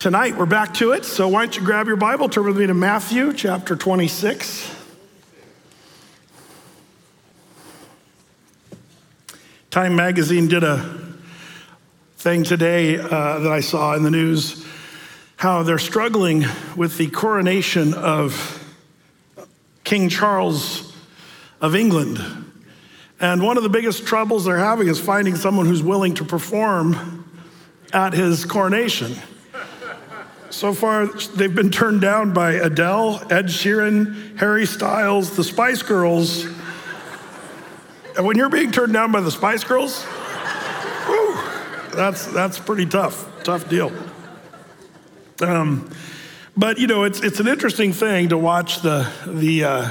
Tonight, we're back to it. So, why don't you grab your Bible, turn with me to Matthew chapter 26. Time magazine did a thing today uh, that I saw in the news how they're struggling with the coronation of King Charles of England. And one of the biggest troubles they're having is finding someone who's willing to perform at his coronation. So far, they've been turned down by Adele, Ed Sheeran, Harry Styles, the Spice Girls. And when you're being turned down by the Spice Girls, whew, that's, that's pretty tough, tough deal. Um, but you know, it's, it's an interesting thing to watch the, the uh,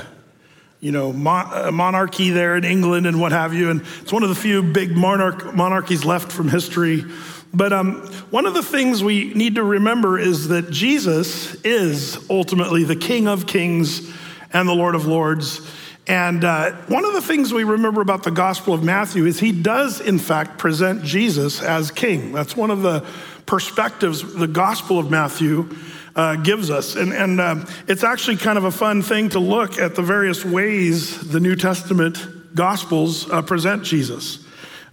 you know, uh, monarchy there in England and what have you. And it's one of the few big monarch, monarchies left from history. But um, one of the things we need to remember is that Jesus is ultimately the King of Kings and the Lord of Lords. And uh, one of the things we remember about the Gospel of Matthew is he does, in fact, present Jesus as king. That's one of the perspectives the Gospel of Matthew uh, gives us. And, and uh, it's actually kind of a fun thing to look at the various ways the New Testament Gospels uh, present Jesus.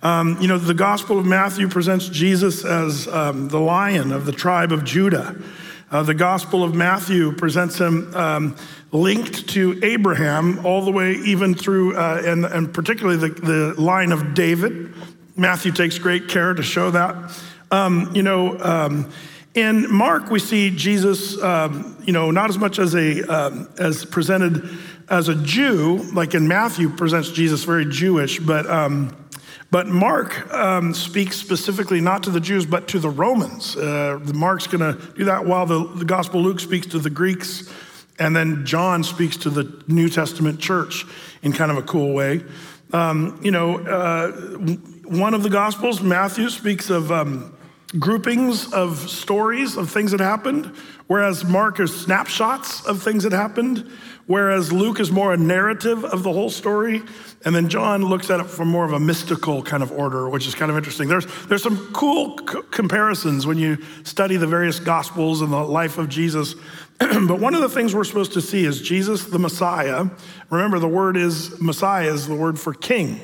Um, you know, the Gospel of Matthew presents Jesus as um, the lion of the tribe of Judah. Uh, the Gospel of Matthew presents him um, linked to Abraham all the way even through, uh, and, and particularly the, the line of David. Matthew takes great care to show that. Um, you know, um, in Mark, we see Jesus, um, you know, not as much as a um, as presented as a Jew, like in Matthew presents Jesus very Jewish, but um, but Mark um, speaks specifically not to the Jews but to the Romans. Uh, Mark's going to do that while the, the Gospel Luke speaks to the Greeks, and then John speaks to the New Testament church in kind of a cool way. Um, you know, uh, one of the Gospels, Matthew, speaks of um, groupings of stories of things that happened, whereas Mark is snapshots of things that happened, whereas Luke is more a narrative of the whole story. And then John looks at it from more of a mystical kind of order, which is kind of interesting. There's, there's some cool c- comparisons when you study the various gospels and the life of Jesus. but one of the things we're supposed to see is Jesus the Messiah. Remember, the word is Messiah is the word for king,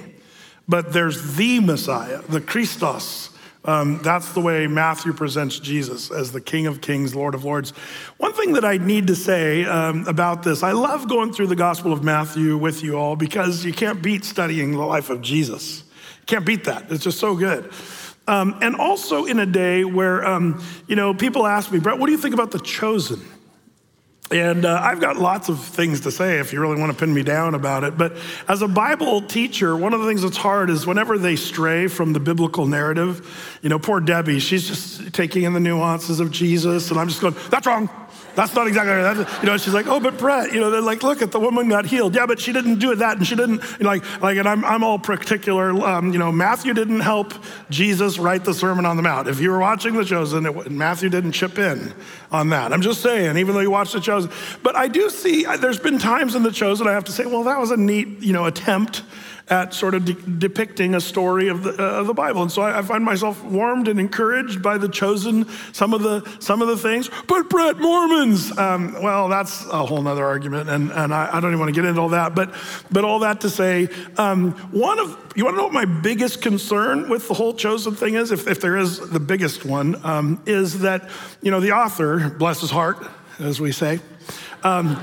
but there's the Messiah, the Christos, um, that's the way Matthew presents Jesus as the King of Kings, Lord of Lords. One thing that I need to say um, about this, I love going through the Gospel of Matthew with you all because you can't beat studying the life of Jesus. Can't beat that. It's just so good. Um, and also in a day where, um, you know, people ask me, Brett, what do you think about the chosen? And uh, I've got lots of things to say if you really want to pin me down about it. But as a Bible teacher, one of the things that's hard is whenever they stray from the biblical narrative, you know, poor Debbie, she's just taking in the nuances of Jesus, and I'm just going, that's wrong. That's not exactly that. You know, she's like, oh, but Brett, you know, they're like, look at the woman got healed. Yeah, but she didn't do that, and she didn't, you know, like, like, and I'm, I'm all particular. Um, you know, Matthew didn't help Jesus write the Sermon on the Mount. If you were watching The Chosen, it, Matthew didn't chip in on that. I'm just saying, even though you watched The Chosen, but I do see. There's been times in The Chosen I have to say, well, that was a neat, you know, attempt at sort of de- depicting a story of the, uh, of the Bible. And so I, I, find myself warmed and encouraged by the chosen, some of the, some of the things. But Brett, Mormons, um, well, that's a whole nother argument. And, and I, I, don't even want to get into all that. But, but all that to say, um, one of, you want to know what my biggest concern with the whole chosen thing is? If, if there is the biggest one, um, is that, you know, the author, bless his heart, as we say, um,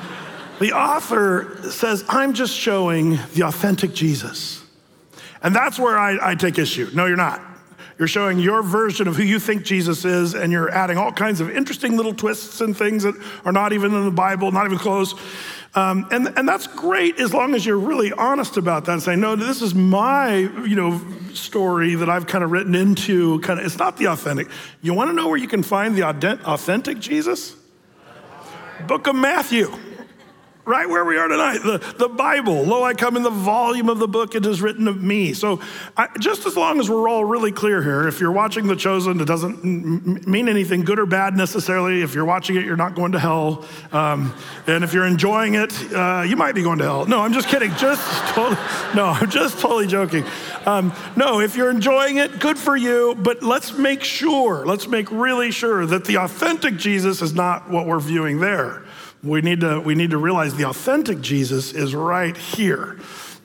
the author says, I'm just showing the authentic Jesus. And that's where I, I, take issue. No, you're not. You're showing your version of who you think Jesus is, and you're adding all kinds of interesting little twists and things that are not even in the Bible, not even close. Um, and, and that's great as long as you're really honest about that and say, no, this is my, you know, story that I've kind of written into. Kind of, it's not the authentic. You want to know where you can find the authentic Jesus? Book of Matthew right where we are tonight. The, the Bible, lo, I come in the volume of the book, it is written of me. So, I, just as long as we're all really clear here, if you're watching The Chosen, it doesn't mean anything good or bad necessarily. If you're watching it, you're not going to hell. Um, and if you're enjoying it, uh, you might be going to hell. No, I'm just kidding. Just totally, no, I'm just totally joking. Um, no, if you're enjoying it, good for you. But let's make sure, let's make really sure that the authentic Jesus is not what we're viewing there. We need to, we need to realize the authentic Jesus is right here.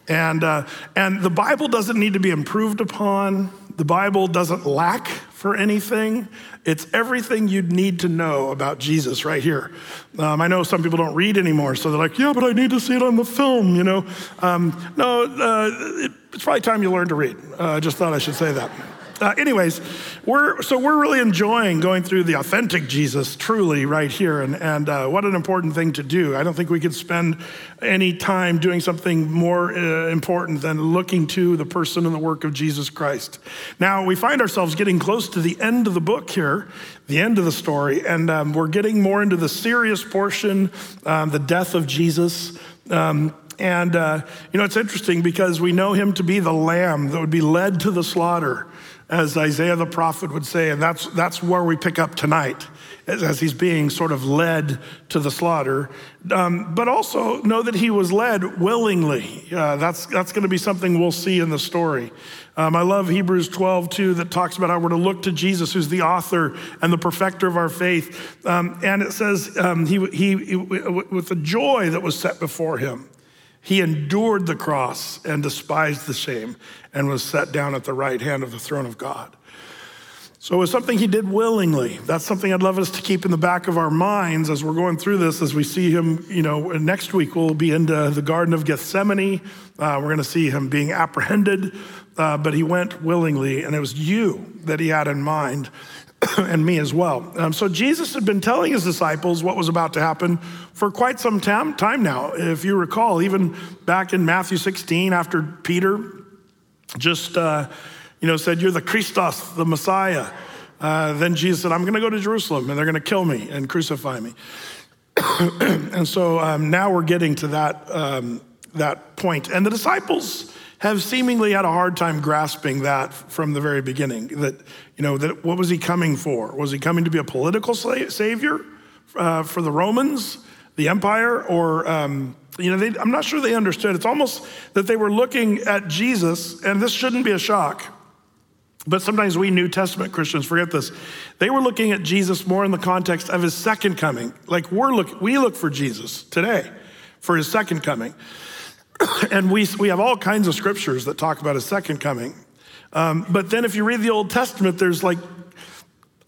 And, uh, and the Bible doesn't need to be improved upon. The Bible doesn't lack for anything. It's everything you'd need to know about Jesus right here. Um, I know some people don't read anymore, so they're like, yeah, but I need to see it on the film, you know? Um, no, uh, it, it's probably time you learn to read. Uh, I just thought I should say that. Uh, anyways, we're, so we're really enjoying going through the authentic Jesus truly right here. And, and uh, what an important thing to do. I don't think we could spend any time doing something more uh, important than looking to the person and the work of Jesus Christ. Now, we find ourselves getting close to the end of the book here, the end of the story, and um, we're getting more into the serious portion, um, the death of Jesus. Um, and, uh, you know, it's interesting because we know him to be the lamb that would be led to the slaughter as Isaiah the prophet would say, and that's, that's where we pick up tonight, as, as he's being sort of led to the slaughter. Um, but also know that he was led willingly. Uh, that's that's going to be something we'll see in the story. Um, I love Hebrews 12, too, that talks about how we're to look to Jesus, who's the author and the perfecter of our faith. Um, and it says, um, he, he, he, with the joy that was set before him, he endured the cross and despised the shame and was set down at the right hand of the throne of God. So it was something he did willingly. That's something I'd love us to keep in the back of our minds as we're going through this, as we see him, you know, next week we'll be into the Garden of Gethsemane. Uh, we're going to see him being apprehended, uh, but he went willingly, and it was you that he had in mind and me as well. Um, so Jesus had been telling his disciples what was about to happen for quite some time, time now. If you recall, even back in Matthew 16, after Peter just uh, you know said, "You're the Christos, the Messiah," uh, then Jesus said, "I'm going to go to Jerusalem, and they're going to kill me and crucify me." and so um, now we're getting to that um, that point, and the disciples have seemingly had a hard time grasping that from the very beginning. That, you know, that what was he coming for? Was he coming to be a political savior uh, for the Romans, the empire, or, um, you know, they, I'm not sure they understood. It's almost that they were looking at Jesus, and this shouldn't be a shock. But sometimes we New Testament Christians forget this. They were looking at Jesus more in the context of his second coming. Like we're look, we look for Jesus today for his second coming. and we, we have all kinds of scriptures that talk about a second coming. Um, but then if you read the Old Testament, there's like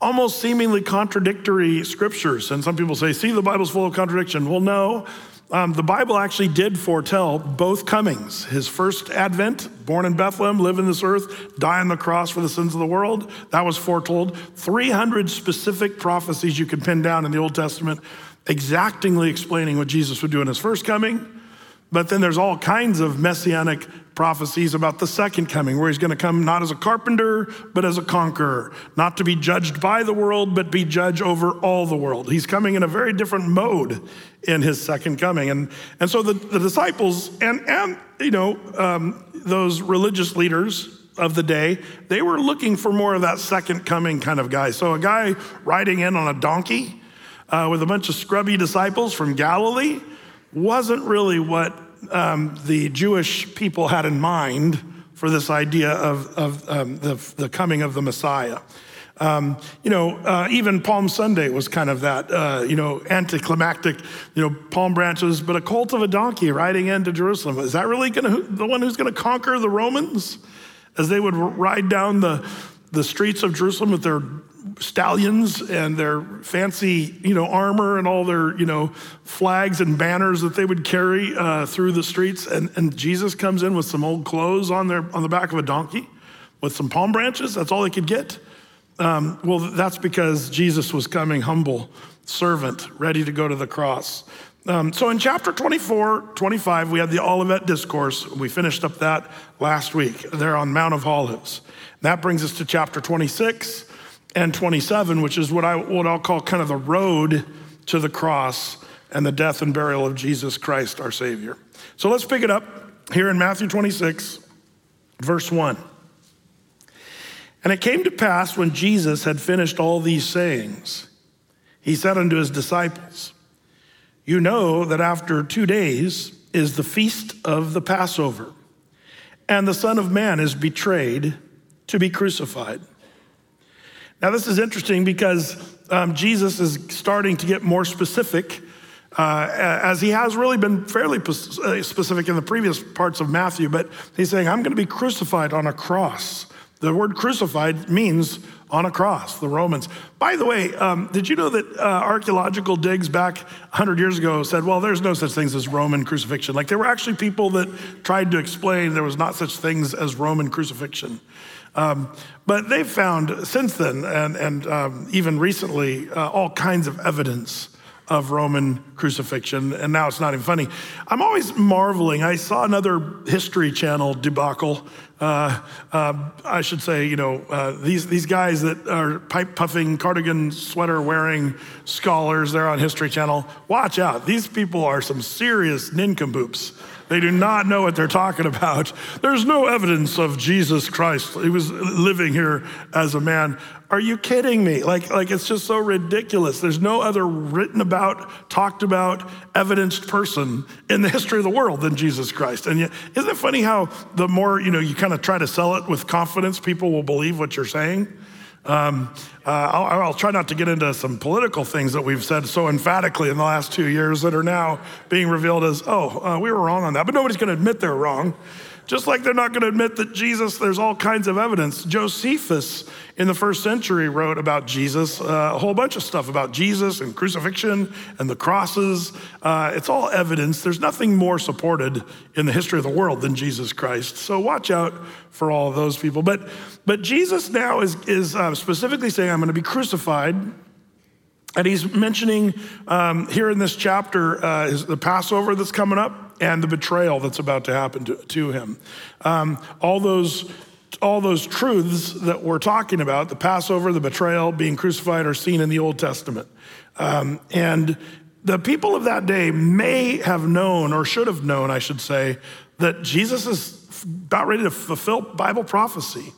almost seemingly contradictory scriptures. And some people say, see, the Bible's full of contradiction. Well, no. Um, the Bible actually did foretell both comings his first advent, born in Bethlehem, live in this earth, die on the cross for the sins of the world. That was foretold. 300 specific prophecies you can pin down in the Old Testament, exactingly explaining what Jesus would do in his first coming but then there's all kinds of messianic prophecies about the second coming, where he's going to come not as a carpenter, but as a conqueror, not to be judged by the world, but be judged over all the world. He's coming in a very different mode in his second coming. And, and so the, the disciples and, and, you know, um, those religious leaders of the day, they were looking for more of that second coming kind of guy. So a guy riding in on a donkey uh, with a bunch of scrubby disciples from Galilee wasn't really what um, the Jewish people had in mind for this idea of, of um, the, the coming of the Messiah. Um, you know, uh, even Palm Sunday was kind of that, uh, you know, anticlimactic, you know, palm branches, but a colt of a donkey riding into Jerusalem. Is that really gonna, the one who's going to conquer the Romans? As they would ride down the, the streets of Jerusalem with their stallions and their fancy, you know, armor and all their, you know, flags and banners that they would carry uh, through the streets. And, and Jesus comes in with some old clothes on their on the back of a donkey, with some palm branches. That's all they could get. Um, well, that's because Jesus was coming humble, servant, ready to go to the cross. Um, so in chapter 24, 25, we had the Olivet Discourse. We finished up that last week there on Mount of Olives. That brings us to chapter 26 and 27, which is what, I, what I'll call kind of the road to the cross and the death and burial of Jesus Christ, our Savior. So let's pick it up here in Matthew 26, verse 1. And it came to pass when Jesus had finished all these sayings, he said unto his disciples, You know that after two days is the feast of the Passover, and the Son of Man is betrayed to be crucified. Now, this is interesting because um, Jesus is starting to get more specific, uh, as he has really been fairly uh, specific in the previous parts of Matthew, but he's saying, I'm going to be crucified on a cross. The word crucified means on a cross, the Romans. By the way, um, did you know that uh, archaeological digs back 100 years ago said, well, there's no such things as Roman crucifixion? Like there were actually people that tried to explain there was not such things as Roman crucifixion. Um, but they've found since then, and, and um, even recently, uh, all kinds of evidence of Roman crucifixion, and now it's not even funny. I'm always marveling. I saw another History Channel debacle. Uh, uh, I should say, you know, uh, these, these guys that are pipe puffing, cardigan sweater wearing scholars, they're on History Channel. Watch out. These people are some serious nincompoops. They do not know what they're talking about. There's no evidence of Jesus Christ. He was living here as a man. Are you kidding me? Like, like it's just so ridiculous. There's no other written about, talked about, evidenced person in the history of the world than Jesus Christ. And yet, isn't it funny how the more you know you kind of try to sell it with confidence, people will believe what you're saying? Um, uh, I'll, I'll, try not to get into some political things that we've said so emphatically in the last two years that are now being revealed as, oh, uh, we were wrong on that. But nobody's going to admit they're wrong. Just like they're not going to admit that Jesus, there's all kinds of evidence. Josephus in the first century wrote about Jesus, uh, a whole bunch of stuff about Jesus and crucifixion and the crosses. Uh, it's all evidence. There's nothing more supported in the history of the world than Jesus Christ. So watch out for all those people. But, but Jesus now is, is uh, specifically saying, I'm going to be crucified. And he's mentioning um, here in this chapter uh, is the Passover that's coming up and the betrayal that's about to happen to, to him. Um, all those all those truths that we're talking about the Passover, the betrayal, being crucified are seen in the Old Testament. Um, and the people of that day may have known, or should have known, I should say, that Jesus is about ready to fulfill Bible prophecy.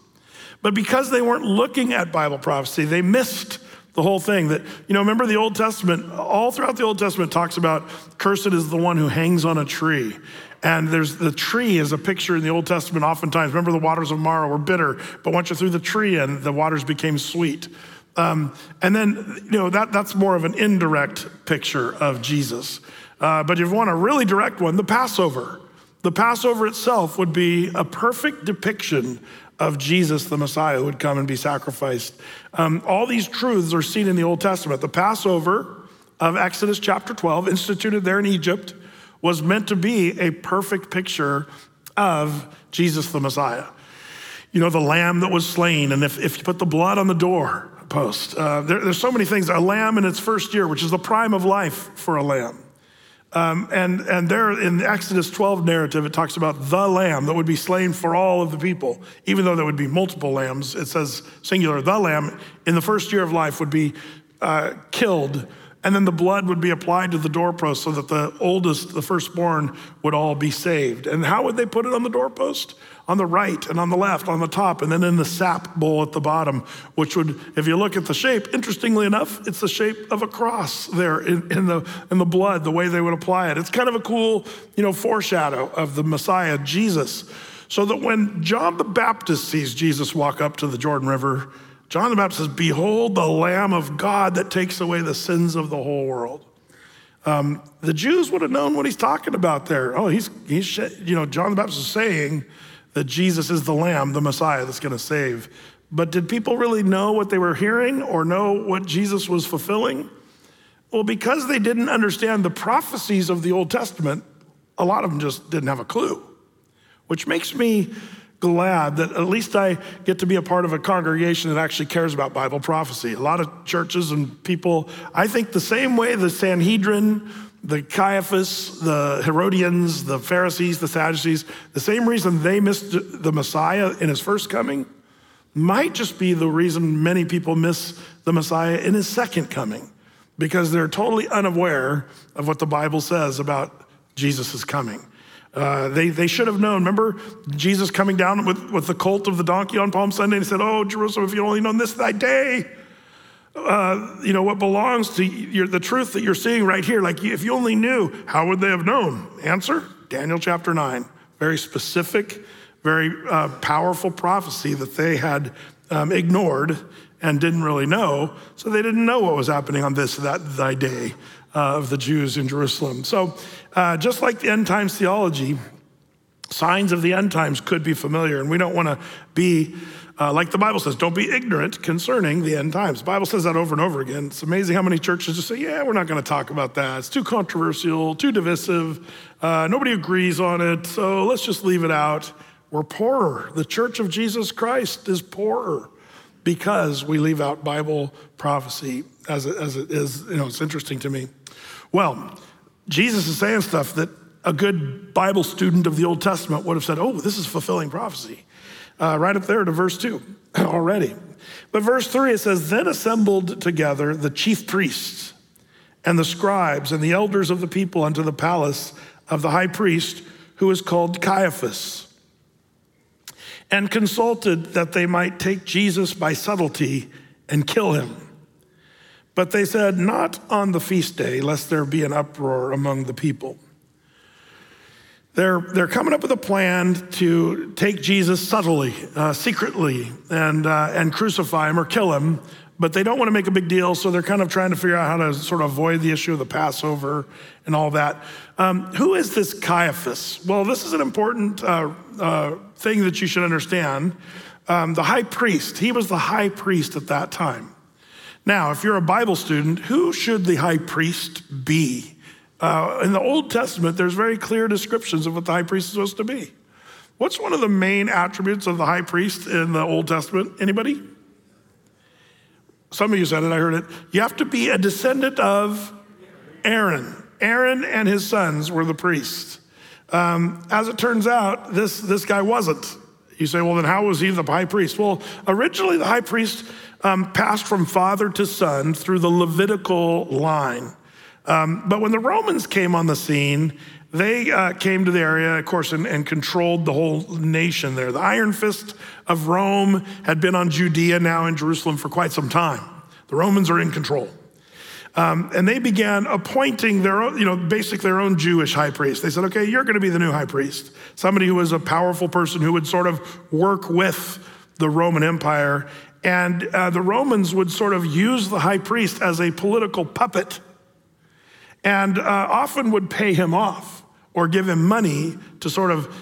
But because they weren't looking at Bible prophecy, they missed the whole thing that, you know, remember the Old Testament, all throughout the Old Testament talks about cursed is the one who hangs on a tree. And there's the tree is a picture in the Old Testament oftentimes. Remember the waters of Marah were bitter, but once you threw the tree in, the waters became sweet. Um, and then, you know, that, that's more of an indirect picture of Jesus. Uh, but if you want a really direct one, the Passover. The Passover itself would be a perfect depiction of Jesus, the Messiah, who would come and be sacrificed. Um, all these truths are seen in the Old Testament. The Passover of Exodus chapter 12, instituted there in Egypt, was meant to be a perfect picture of Jesus, the Messiah. You know, the lamb that was slain, and if, if you put the blood on the door post, uh, there, there's so many things. A lamb in its first year, which is the prime of life for a lamb. Um, and, and there in the Exodus 12 narrative, it talks about the lamb that would be slain for all of the people. Even though there would be multiple lambs, it says singular, the lamb in the first year of life would be uh, killed. And then the blood would be applied to the doorpost so that the oldest, the firstborn, would all be saved. And how would they put it on the doorpost? On the right and on the left, on the top, and then in the sap bowl at the bottom, which would, if you look at the shape, interestingly enough, it's the shape of a cross there in, in, the, in the blood, the way they would apply it. It's kind of a cool, you know, foreshadow of the Messiah, Jesus. So that when John the Baptist sees Jesus walk up to the Jordan River, John the Baptist says, Behold the Lamb of God that takes away the sins of the whole world. Um, the Jews would have known what he's talking about there. Oh, he's, he's, you know, John the Baptist is saying, that Jesus is the Lamb, the Messiah that's going to save. But did people really know what they were hearing or know what Jesus was fulfilling? Well, because they didn't understand the prophecies of the Old Testament, a lot of them just didn't have a clue, which makes me glad that at least I get to be a part of a congregation that actually cares about Bible prophecy. A lot of churches and people, I think the same way the Sanhedrin the Caiaphas, the Herodians, the Pharisees, the Sadducees, the same reason they missed the Messiah in his first coming might just be the reason many people miss the Messiah in his second coming. because they're totally unaware of what the Bible says about Jesus coming. Uh, they, they should have known. Remember Jesus coming down with, with the colt of the donkey on Palm Sunday and said, Oh, Jerusalem, if you'd only known this thy day, uh, you know, what belongs to you, the truth that you're seeing right here. Like, if you only knew, how would they have known? Answer Daniel chapter 9. Very specific, very uh, powerful prophecy that they had um, ignored and didn't really know. So they didn't know what was happening on this, that, thy day uh, of the Jews in Jerusalem. So, uh, just like the end times theology, signs of the end times could be familiar, and we don't want to be uh, like the Bible says, don't be ignorant concerning the end times. The Bible says that over and over again. It's amazing how many churches just say, yeah, we're not going to talk about that. It's too controversial, too divisive. Uh, nobody agrees on it, so let's just leave it out. We're poorer. The church of Jesus Christ is poorer because we leave out Bible prophecy as it, as it is. You know, it's interesting to me. Well, Jesus is saying stuff that a good Bible student of the Old Testament would have said, oh, this is fulfilling prophecy uh, right up there to verse 2 already. But verse 3, it says, Then assembled together the chief priests and the scribes and the elders of the people unto the palace of the high priest, who is called Caiaphas, and consulted that they might take Jesus by subtlety and kill him. But they said, Not on the feast day, lest there be an uproar among the people. They're, they're coming up with a plan to take Jesus subtly, uh, secretly, and, uh, and crucify him or kill him, but they don't want to make a big deal, so they're kind of trying to figure out how to sort of avoid the issue of the Passover and all that. Um, who is this Caiaphas? Well, this is an important uh, uh thing that you should understand. Um, the high priest, he was the high priest at that time. Now, if you're a Bible student, who should the high priest be? Uh, in the Old Testament, there's very clear descriptions of what the high priest is supposed to be. What's one of the main attributes of the high priest in the Old Testament? Anybody? Some of you said it, I heard it. You have to be a descendant of Aaron. Aaron and his sons were the priests. Um, as it turns out, this, this guy wasn't. You say, well, then how was he the high priest? Well, originally the high priest um, passed from father to son through the Levitical line. Um, but when the Romans came on the scene, they uh, came to the area, of course, and, and, controlled the whole nation there. The iron fist of Rome had been on Judea now in Jerusalem for quite some time. The Romans are in control. Um, and they began appointing their own, you know, basically their own Jewish high priest. They said, okay, you're going to be the new high priest. Somebody who was a powerful person who would sort of work with the Roman Empire. And uh, the Romans would sort of use the high priest as a political puppet and uh, often would pay him off or give him money to sort of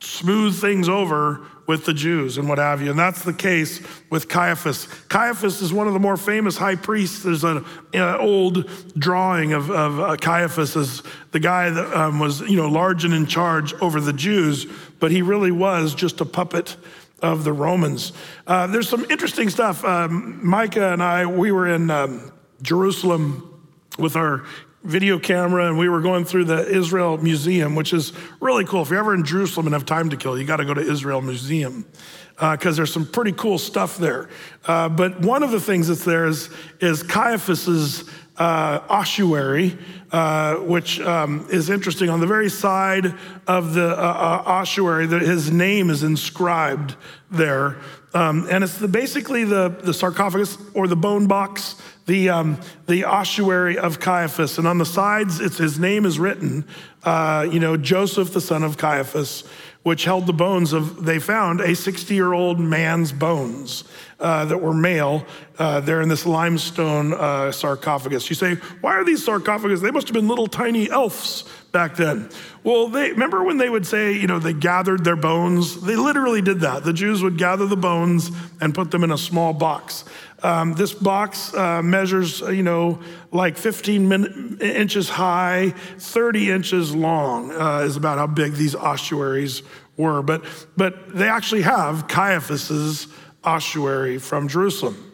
smooth things over with the Jews and what have you. And that's the case with Caiaphas. Caiaphas is one of the more famous high priests. There's an old drawing of, of uh, Caiaphas as the guy that um, was, you know, large and in charge over the Jews, but he really was just a puppet of the Romans. Uh, there's some interesting stuff. Um, Micah and I, we were in um, Jerusalem with our video camera and we were going through the Israel Museum, which is really cool. If you're ever in Jerusalem and have time to kill, you got to go to Israel Museum because uh, there's some pretty cool stuff there. Uh, but one of the things that's there is, is Caiaphas's uh, ossuary, uh, which um, is interesting. On the very side of the uh, uh, ossuary, that his name is inscribed there. Um, and it's the, basically the, the sarcophagus or the bone box the, um, the ossuary of Caiaphas. And on the sides, it's, his name is written, uh, you know, Joseph, the son of Caiaphas, which held the bones of, they found a 60 year old man's bones uh, that were male. Uh, they're in this limestone uh, sarcophagus. You say, why are these sarcophagus? They must have been little tiny elves back then. Well, they remember when they would say, you know, they gathered their bones? They literally did that. The Jews would gather the bones and put them in a small box. Um, this box uh, measures, uh, you know, like 15 min- inches high, 30 inches long uh, is about how big these ossuaries were. But, but they actually have Caiaphas's ossuary from Jerusalem.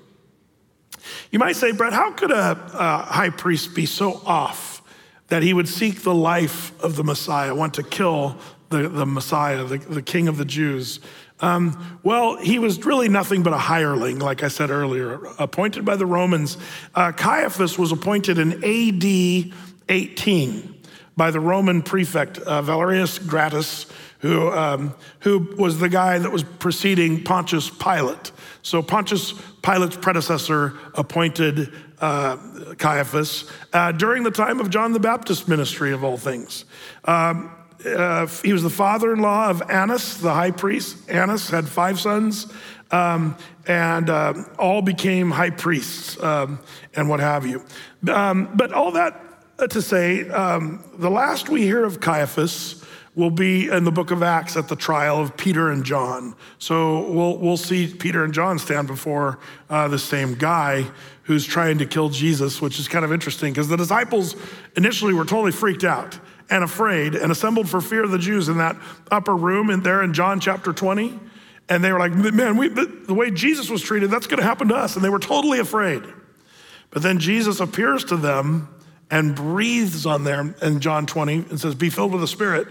You might say, Brett, how could a, a high priest be so off that he would seek the life of the Messiah, want to kill the, the Messiah, the, the king of the Jews? Um, well, he was really nothing but a hireling, like I said earlier, appointed by the Romans. Uh, Caiaphas was appointed in AD 18 by the Roman prefect uh, Valerius Gratus, who, um, who was the guy that was preceding Pontius Pilate. So Pontius Pilate's predecessor appointed uh, Caiaphas uh, during the time of John the Baptist ministry, of all things. Um, uh, he was the father in law of Annas, the high priest. Annas had five sons, um, and uh, all became high priests um, and what have you. Um, but all that to say, um, the last we hear of Caiaphas will be in the book of Acts at the trial of Peter and John. So we'll, we'll see Peter and John stand before uh, the same guy who's trying to kill Jesus, which is kind of interesting because the disciples initially were totally freaked out and afraid and assembled for fear of the Jews in that upper room in there in John chapter 20. And they were like, man, we, the way Jesus was treated, that's going to happen to us. And they were totally afraid. But then Jesus appears to them and breathes on them in John 20 and says, Be filled with the Spirit.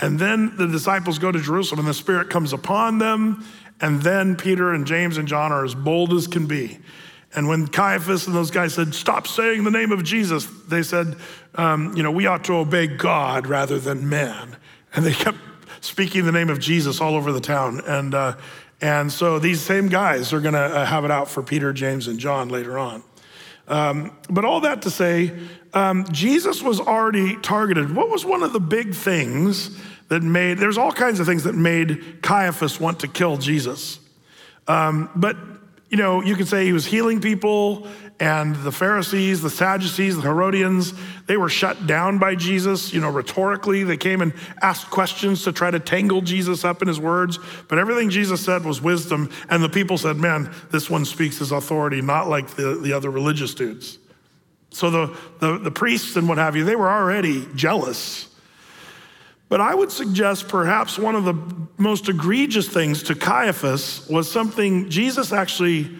And then the disciples go to Jerusalem and the Spirit comes upon them. And then Peter and James and John are as bold as can be. And when Caiaphas and those guys said, Stop saying the name of Jesus, they said, um, You know, we ought to obey God rather than man. And they kept speaking the name of Jesus all over the town. And, uh, and so these same guys are going to uh, have it out for Peter, James, and John later on. Um, but all that to say, um, Jesus was already targeted. What was one of the big things that made, there's all kinds of things that made Caiaphas want to kill Jesus. Um, but you know, you could say he was healing people, and the Pharisees, the Sadducees, the Herodians, they were shut down by Jesus, you know, rhetorically. They came and asked questions to try to tangle Jesus up in his words. But everything Jesus said was wisdom. And the people said, man, this one speaks his authority, not like the, the other religious dudes. So the, the, the priests and what have you, they were already jealous but I would suggest perhaps one of the most egregious things to Caiaphas was something Jesus actually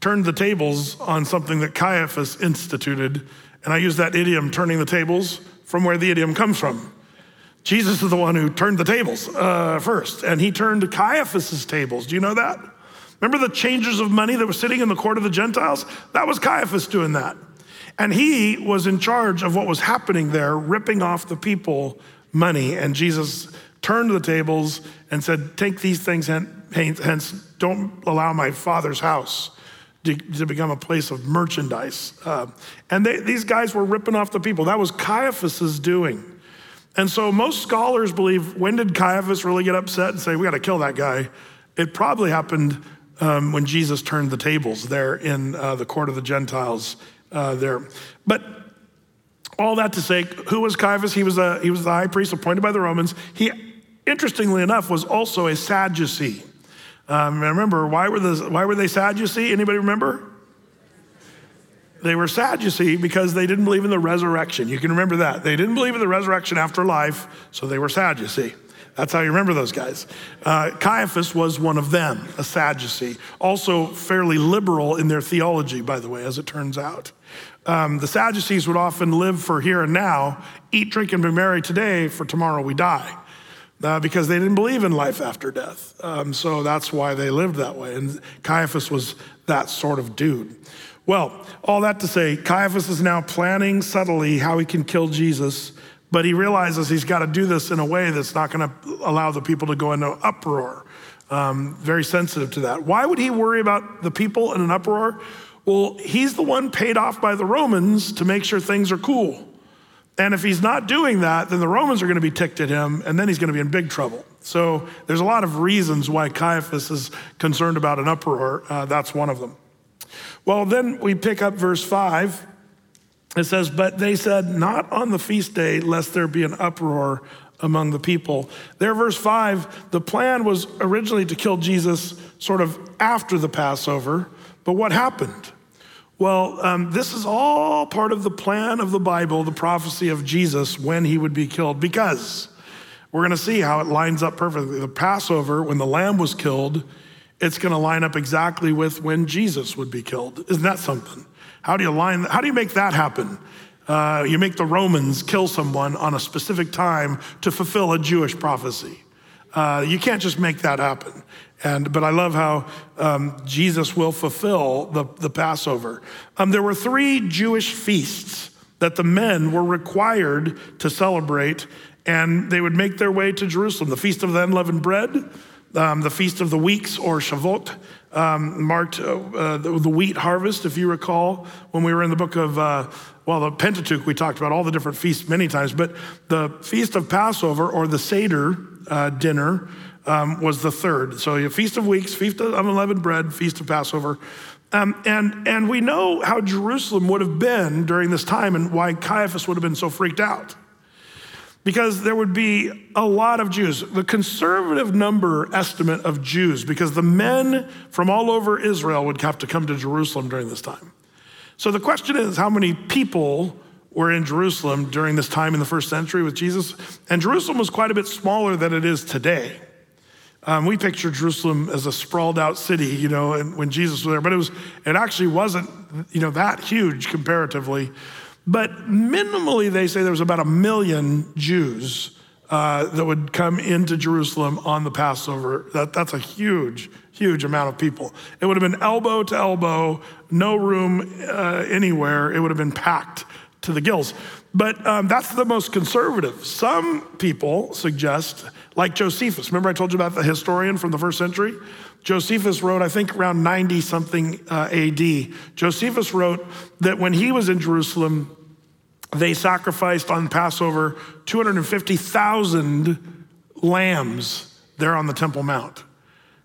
turned the tables on something that Caiaphas instituted. And I use that idiom, turning the tables, from where the idiom comes from. Jesus is the one who turned the tables uh, first, and he turned Caiaphas's tables. Do you know that? Remember the changers of money that were sitting in the court of the Gentiles? That was Caiaphas doing that. And he was in charge of what was happening there, ripping off the people money. And Jesus turned the tables and said, Take these things hence, don't allow my father's house to, to become a place of merchandise. Uh, and they, these guys were ripping off the people. That was Caiaphas's doing. And so most scholars believe when did Caiaphas really get upset and say, We got to kill that guy? It probably happened um, when Jesus turned the tables there in uh, the court of the Gentiles uh, there. But all that to say, who was Caiaphas? He was, a, he was the high priest appointed by the Romans. He, interestingly enough, was also a Sadducee. Um, remember, why were, the, why were they Sadducee? Anybody remember? They were Sadducee because they didn't believe in the resurrection. You can remember that. They didn't believe in the resurrection after life, so they were Sadducee. That's how you remember those guys. Uh, Caiaphas was one of them, a Sadducee. Also, fairly liberal in their theology, by the way, as it turns out. Um, the Sadducees would often live for here and now, eat, drink, and be merry today, for tomorrow we die. Uh, because they didn't believe in life after death. Um, so that's why they lived that way. And Caiaphas was that sort of dude. Well, all that to say, Caiaphas is now planning subtly how he can kill Jesus, but he realizes he's got to do this in a way that's not going to allow the people to go into uproar. Um, very sensitive to that. Why would he worry about the people in an uproar? Well, he's the one paid off by the Romans to make sure things are cool. And if he's not doing that, then the Romans are going to be ticked at him, and then he's going to be in big trouble. So there's a lot of reasons why Caiaphas is concerned about an uproar. Uh, that's one of them. Well, then we pick up verse 5. It says, But they said, Not on the feast day, lest there be an uproar among the people. There, verse 5, the plan was originally to kill Jesus sort of after the Passover. But what happened? Well, um, this is all part of the plan of the Bible, the prophecy of Jesus when he would be killed, because we're going to see how it lines up perfectly. The Passover, when the lamb was killed, it's going to line up exactly with when Jesus would be killed. Isn't that something? How do you line? How do you make that happen? Uh, you make the Romans kill someone on a specific time to fulfill a Jewish prophecy. Uh, you can't just make that happen. And, but I love how um, Jesus will fulfill the, the Passover. Um, there were three Jewish feasts that the men were required to celebrate, and they would make their way to Jerusalem the Feast of the Unleavened Bread, um, the Feast of the Weeks, or Shavuot, um, marked uh, uh, the, the, wheat harvest, if you recall, when we were in the book of, uh, well, the Pentateuch, we talked about all the different feasts many times, but the Feast of Passover or the Seder uh, dinner um, was the third. So, a Feast of Weeks, Feast of Unleavened Bread, Feast of Passover. Um, and, and we know how Jerusalem would have been during this time and why Caiaphas would have been so freaked out. Because there would be a lot of Jews. The conservative number estimate of Jews, because the men from all over Israel would have to come to Jerusalem during this time. So the question is how many people were in Jerusalem during this time in the first century with Jesus? And Jerusalem was quite a bit smaller than it is today. Um, we picture Jerusalem as a sprawled out city, you know, and when Jesus was there, but it was it actually wasn't, you know, that huge comparatively. But minimally, they say there was about a million Jews uh, that would come into Jerusalem on the Passover. That, that's a huge, huge amount of people. It would have been elbow to elbow, no room uh, anywhere. It would have been packed to the gills. But um, that's the most conservative. Some people suggest, like Josephus. Remember, I told you about the historian from the first century? Josephus wrote, I think around 90 something uh, AD. Josephus wrote that when he was in Jerusalem, they sacrificed on Passover 250,000 lambs there on the Temple Mount.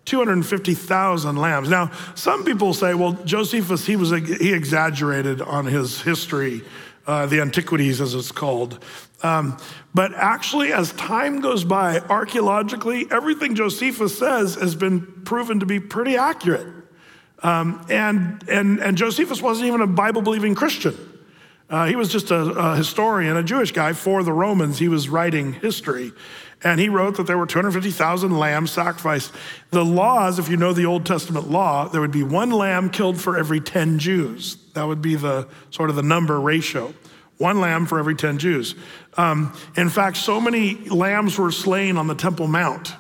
250,000 lambs. Now, some people say, well, Josephus, he was he exaggerated on his history uh, the Antiquities, as it's called. Um, but actually, as time goes by, archaeologically, everything Josephus says has been proven to be pretty accurate. Um, and, and, and Josephus wasn't even a Bible believing Christian. Uh, he was just a, a, historian, a Jewish guy for the Romans. He was writing history. And he wrote that there were 250,000 lambs sacrificed. The laws, if you know the Old Testament law, there would be one lamb killed for every 10 Jews. That would be the sort of the number ratio. One lamb for every 10 Jews. Um, in fact, so many lambs were slain on the Temple Mount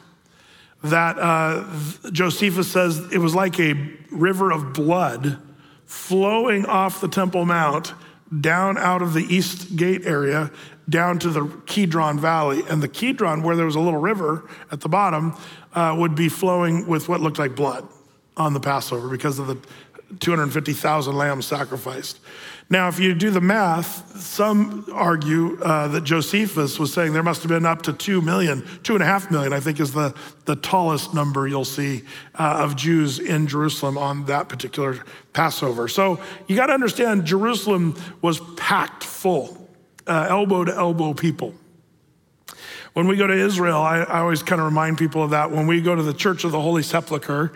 that uh, Josephus says it was like a river of blood flowing off the Temple Mount down out of the East Gate area down to the Kidron Valley. And the Kidron, where there was a little river at the bottom, uh, would be flowing with what looked like blood on the Passover because of the 250,000 lambs sacrificed. Now, if you do the math, some argue uh, that Josephus was saying there must have been up to 2 million, two and a half million, I think is the, the tallest number you'll see uh, of Jews in Jerusalem on that particular Passover. So you got to understand, Jerusalem was packed full, uh, elbow to elbow people. When we go to Israel, I, I always kind of remind people of that. When we go to the Church of the Holy Sepulchre,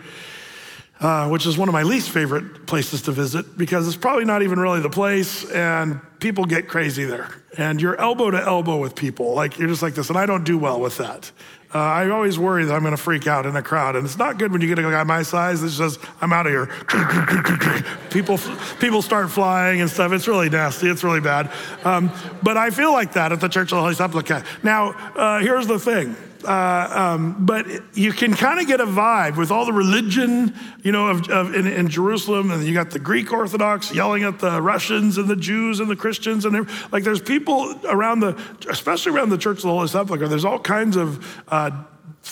uh, which is one of my least favorite places to visit because it's probably not even really the place and people get crazy there. And you're elbow to elbow with people. Like you're just like this. And I don't do well with that. Uh, I always worry that I'm going to freak out in a crowd. And it's not good when you get a guy my size that says, I'm out of here. people, people start flying and stuff. It's really nasty. It's really bad. Um, but I feel like that at the Church of the Holy Sepulchre. Now, uh, here's the thing uh, um, but you can kind of get a vibe with all the religion, you know, of, of in, in, Jerusalem, and you got the Greek Orthodox yelling at the Russians and the Jews and the Christians, and like there's people around the, especially around the Church of the Holy Sepulchre. There's all kinds of. Uh,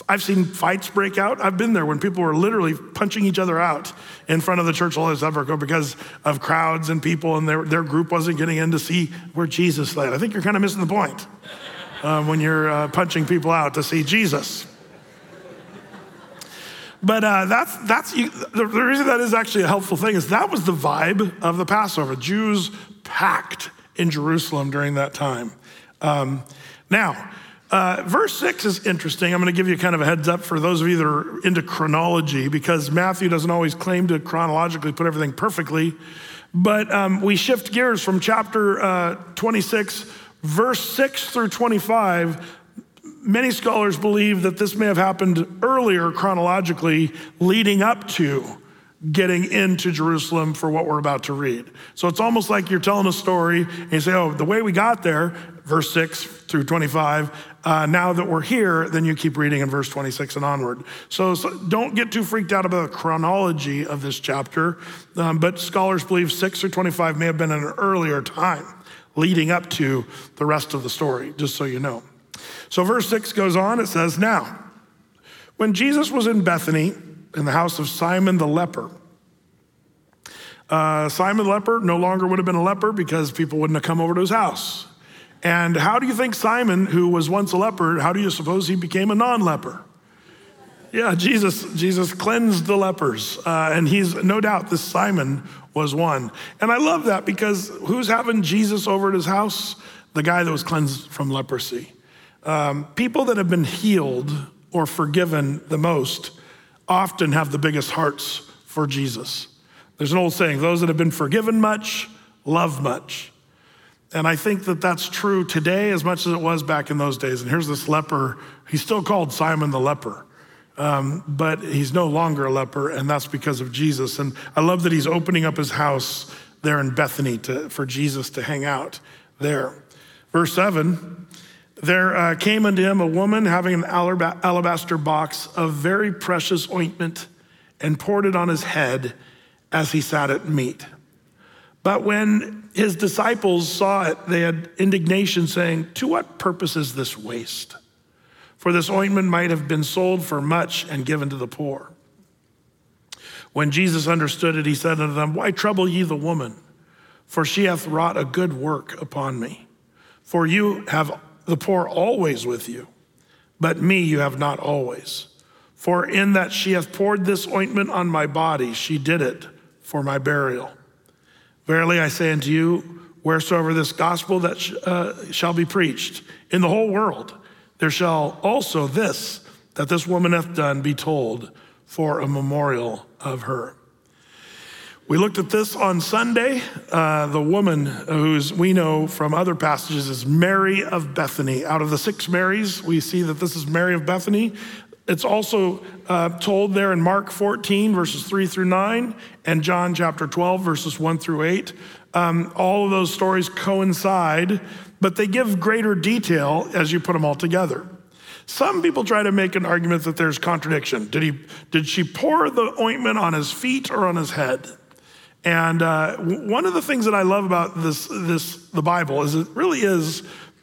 I've seen fights break out. I've been there when people were literally punching each other out in front of the Church of the Holy Sepulchre because of crowds and people, and their, their group wasn't getting in to see where Jesus lay. I think you're kind of missing the point uh, when you're uh, punching people out to see Jesus. But uh, that's, that's you, the, the reason that is actually a helpful thing is that was the vibe of the Passover. Jews packed in Jerusalem during that time. Um, now, uh, verse 6 is interesting. I'm going to give you kind of a heads up for those of you that are into chronology because Matthew doesn't always claim to chronologically put everything perfectly. But um, we shift gears from chapter uh, 26 verse 6 through 25, many scholars believe that this may have happened earlier chronologically, leading up to getting into Jerusalem for what we're about to read. So it's almost like you're telling a story and you say, oh, the way we got there, verse 6 through 25, uh, now that we're here, then you keep reading in verse 26 and onward. So, so don't get too freaked out about the chronology of this chapter, um, but scholars believe 6 or 25 may have been an earlier time leading up to the rest of the story, just so you know. So verse 6 goes on, it says, Now, when Jesus was in Bethany, in the house of Simon the leper. Uh, Simon the leper no longer would have been a leper because people wouldn't have come over to his house. And how do you think Simon, who was once a leper, how do you suppose he became a non leper? Yeah, Jesus, Jesus cleansed the lepers. Uh, and he's no doubt this Simon was one. And I love that because who's having Jesus over at his house? The guy that was cleansed from leprosy. Um, people that have been healed or forgiven the most often have the biggest hearts for Jesus. There's an old saying those that have been forgiven much love much. And I think that that's true today as much as it was back in those days. And here's this leper. He's still called Simon the leper, um, but he's no longer a leper, and that's because of Jesus. And I love that he's opening up his house there in Bethany to, for Jesus to hang out there. Verse 7 there uh, came unto him a woman having an alabaster box of very precious ointment and poured it on his head as he sat at meat. But when his disciples saw it, they had indignation, saying, To what purpose is this waste? For this ointment might have been sold for much and given to the poor. When Jesus understood it, he said unto them, Why trouble ye the woman? For she hath wrought a good work upon me. For you have the poor always with you, but me you have not always. For in that she hath poured this ointment on my body, she did it for my burial. Verily I say unto you, wheresoever this gospel that sh- uh, shall be preached in the whole world, there shall also this that this woman hath done be told for a memorial of her. We looked at this on Sunday. Uh, the woman who's we know from other passages is Mary of Bethany. Out of the six Marys, we see that this is Mary of Bethany. It's also uh, told there in Mark 14, verses 3 through 9, and John chapter 12, verses 1 through 8. Um, all of those stories coincide, but they give greater detail as you put them all together. Some people try to make an argument that there's contradiction. Did, he, did she pour the ointment on his feet or on his head? And uh, one of the things that I love about this, this, the Bible is it really is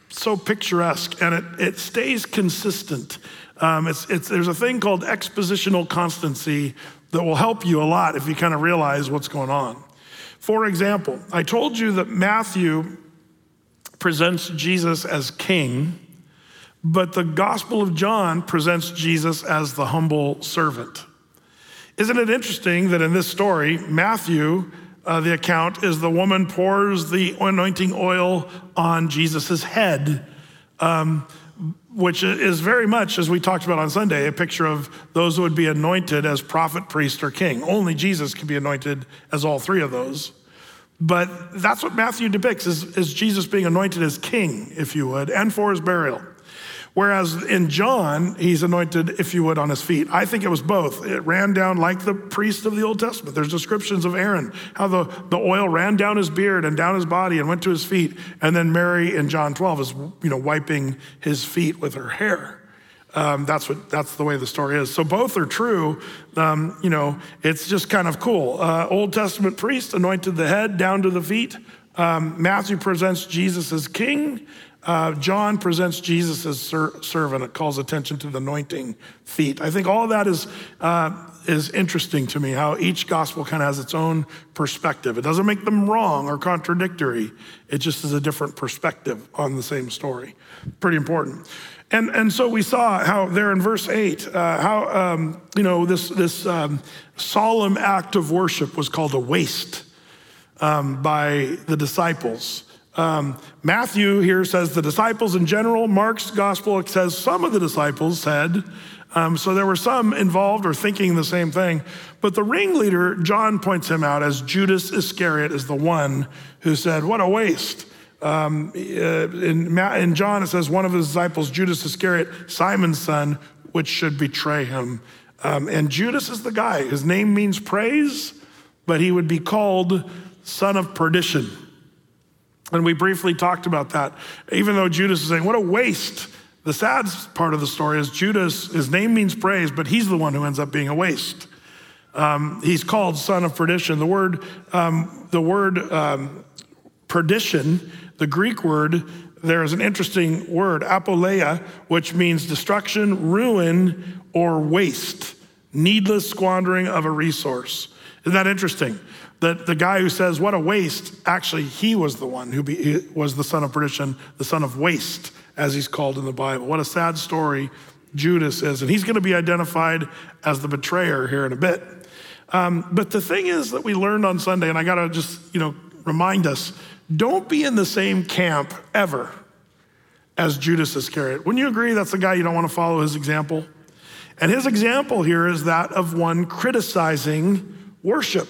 so picturesque and it, it stays consistent. Um, it's, it's, there's a thing called expositional constancy that will help you a lot if you kind of realize what's going on. For example, I told you that Matthew presents Jesus as king, but the Gospel of John presents Jesus as the humble servant. Isn't it interesting that in this story, Matthew, uh, the account is the woman pours the anointing oil on Jesus' head, um, which is very much, as we talked about on Sunday, a picture of those who would be anointed as prophet, priest, or king. Only Jesus can be anointed as all three of those. But that's what Matthew depicts is, is Jesus being anointed as king, if you would, and for his burial. Whereas in John, he's anointed, if you would, on his feet. I think it was both. It ran down like the priest of the Old Testament. There's descriptions of Aaron, how the, the oil ran down his beard and down his body and went to his feet. And then Mary in John 12 is, you know, wiping his feet with her hair. Um, that's what that's the way the story is. So both are true. Um, you know, it's just kind of cool. Uh, Old Testament priest anointed the head down to the feet. Um, Matthew presents Jesus as king. Uh, John presents Jesus as ser- servant. It calls attention to the anointing feet. I think all of that is, uh, is interesting to me, how each gospel kind of has its own perspective. It doesn't make them wrong or contradictory, it just is a different perspective on the same story. Pretty important. And, and so we saw how there in verse 8, uh, how, um, you know, this, this um, solemn act of worship was called a waste um, by the disciples. Um, Matthew here says the disciples in general. Mark's gospel says some of the disciples said. Um, so there were some involved or thinking the same thing. But the ringleader, John points him out as Judas Iscariot, is the one who said, What a waste. Um, uh, in, in John, it says one of his disciples, Judas Iscariot, Simon's son, which should betray him. Um, and Judas is the guy. His name means praise, but he would be called son of perdition. And we briefly talked about that. Even though Judas is saying, What a waste. The sad part of the story is Judas, his name means praise, but he's the one who ends up being a waste. Um, he's called son of perdition. The word, um, the word um, perdition, the Greek word, there is an interesting word, apoleia, which means destruction, ruin, or waste, needless squandering of a resource. Isn't that interesting? That the guy who says, What a waste, actually, he was the one who be, was the son of perdition, the son of waste as he's called in the Bible. What a sad story Judas is. And he's going to be identified as the betrayer here in a bit. Um, but the thing is that we learned on Sunday, and I got to just, you know, remind us don't be in the same camp ever as Judas Iscariot. Wouldn't you agree that's the guy you don't want to follow his example? And his example here is that of one criticizing worship.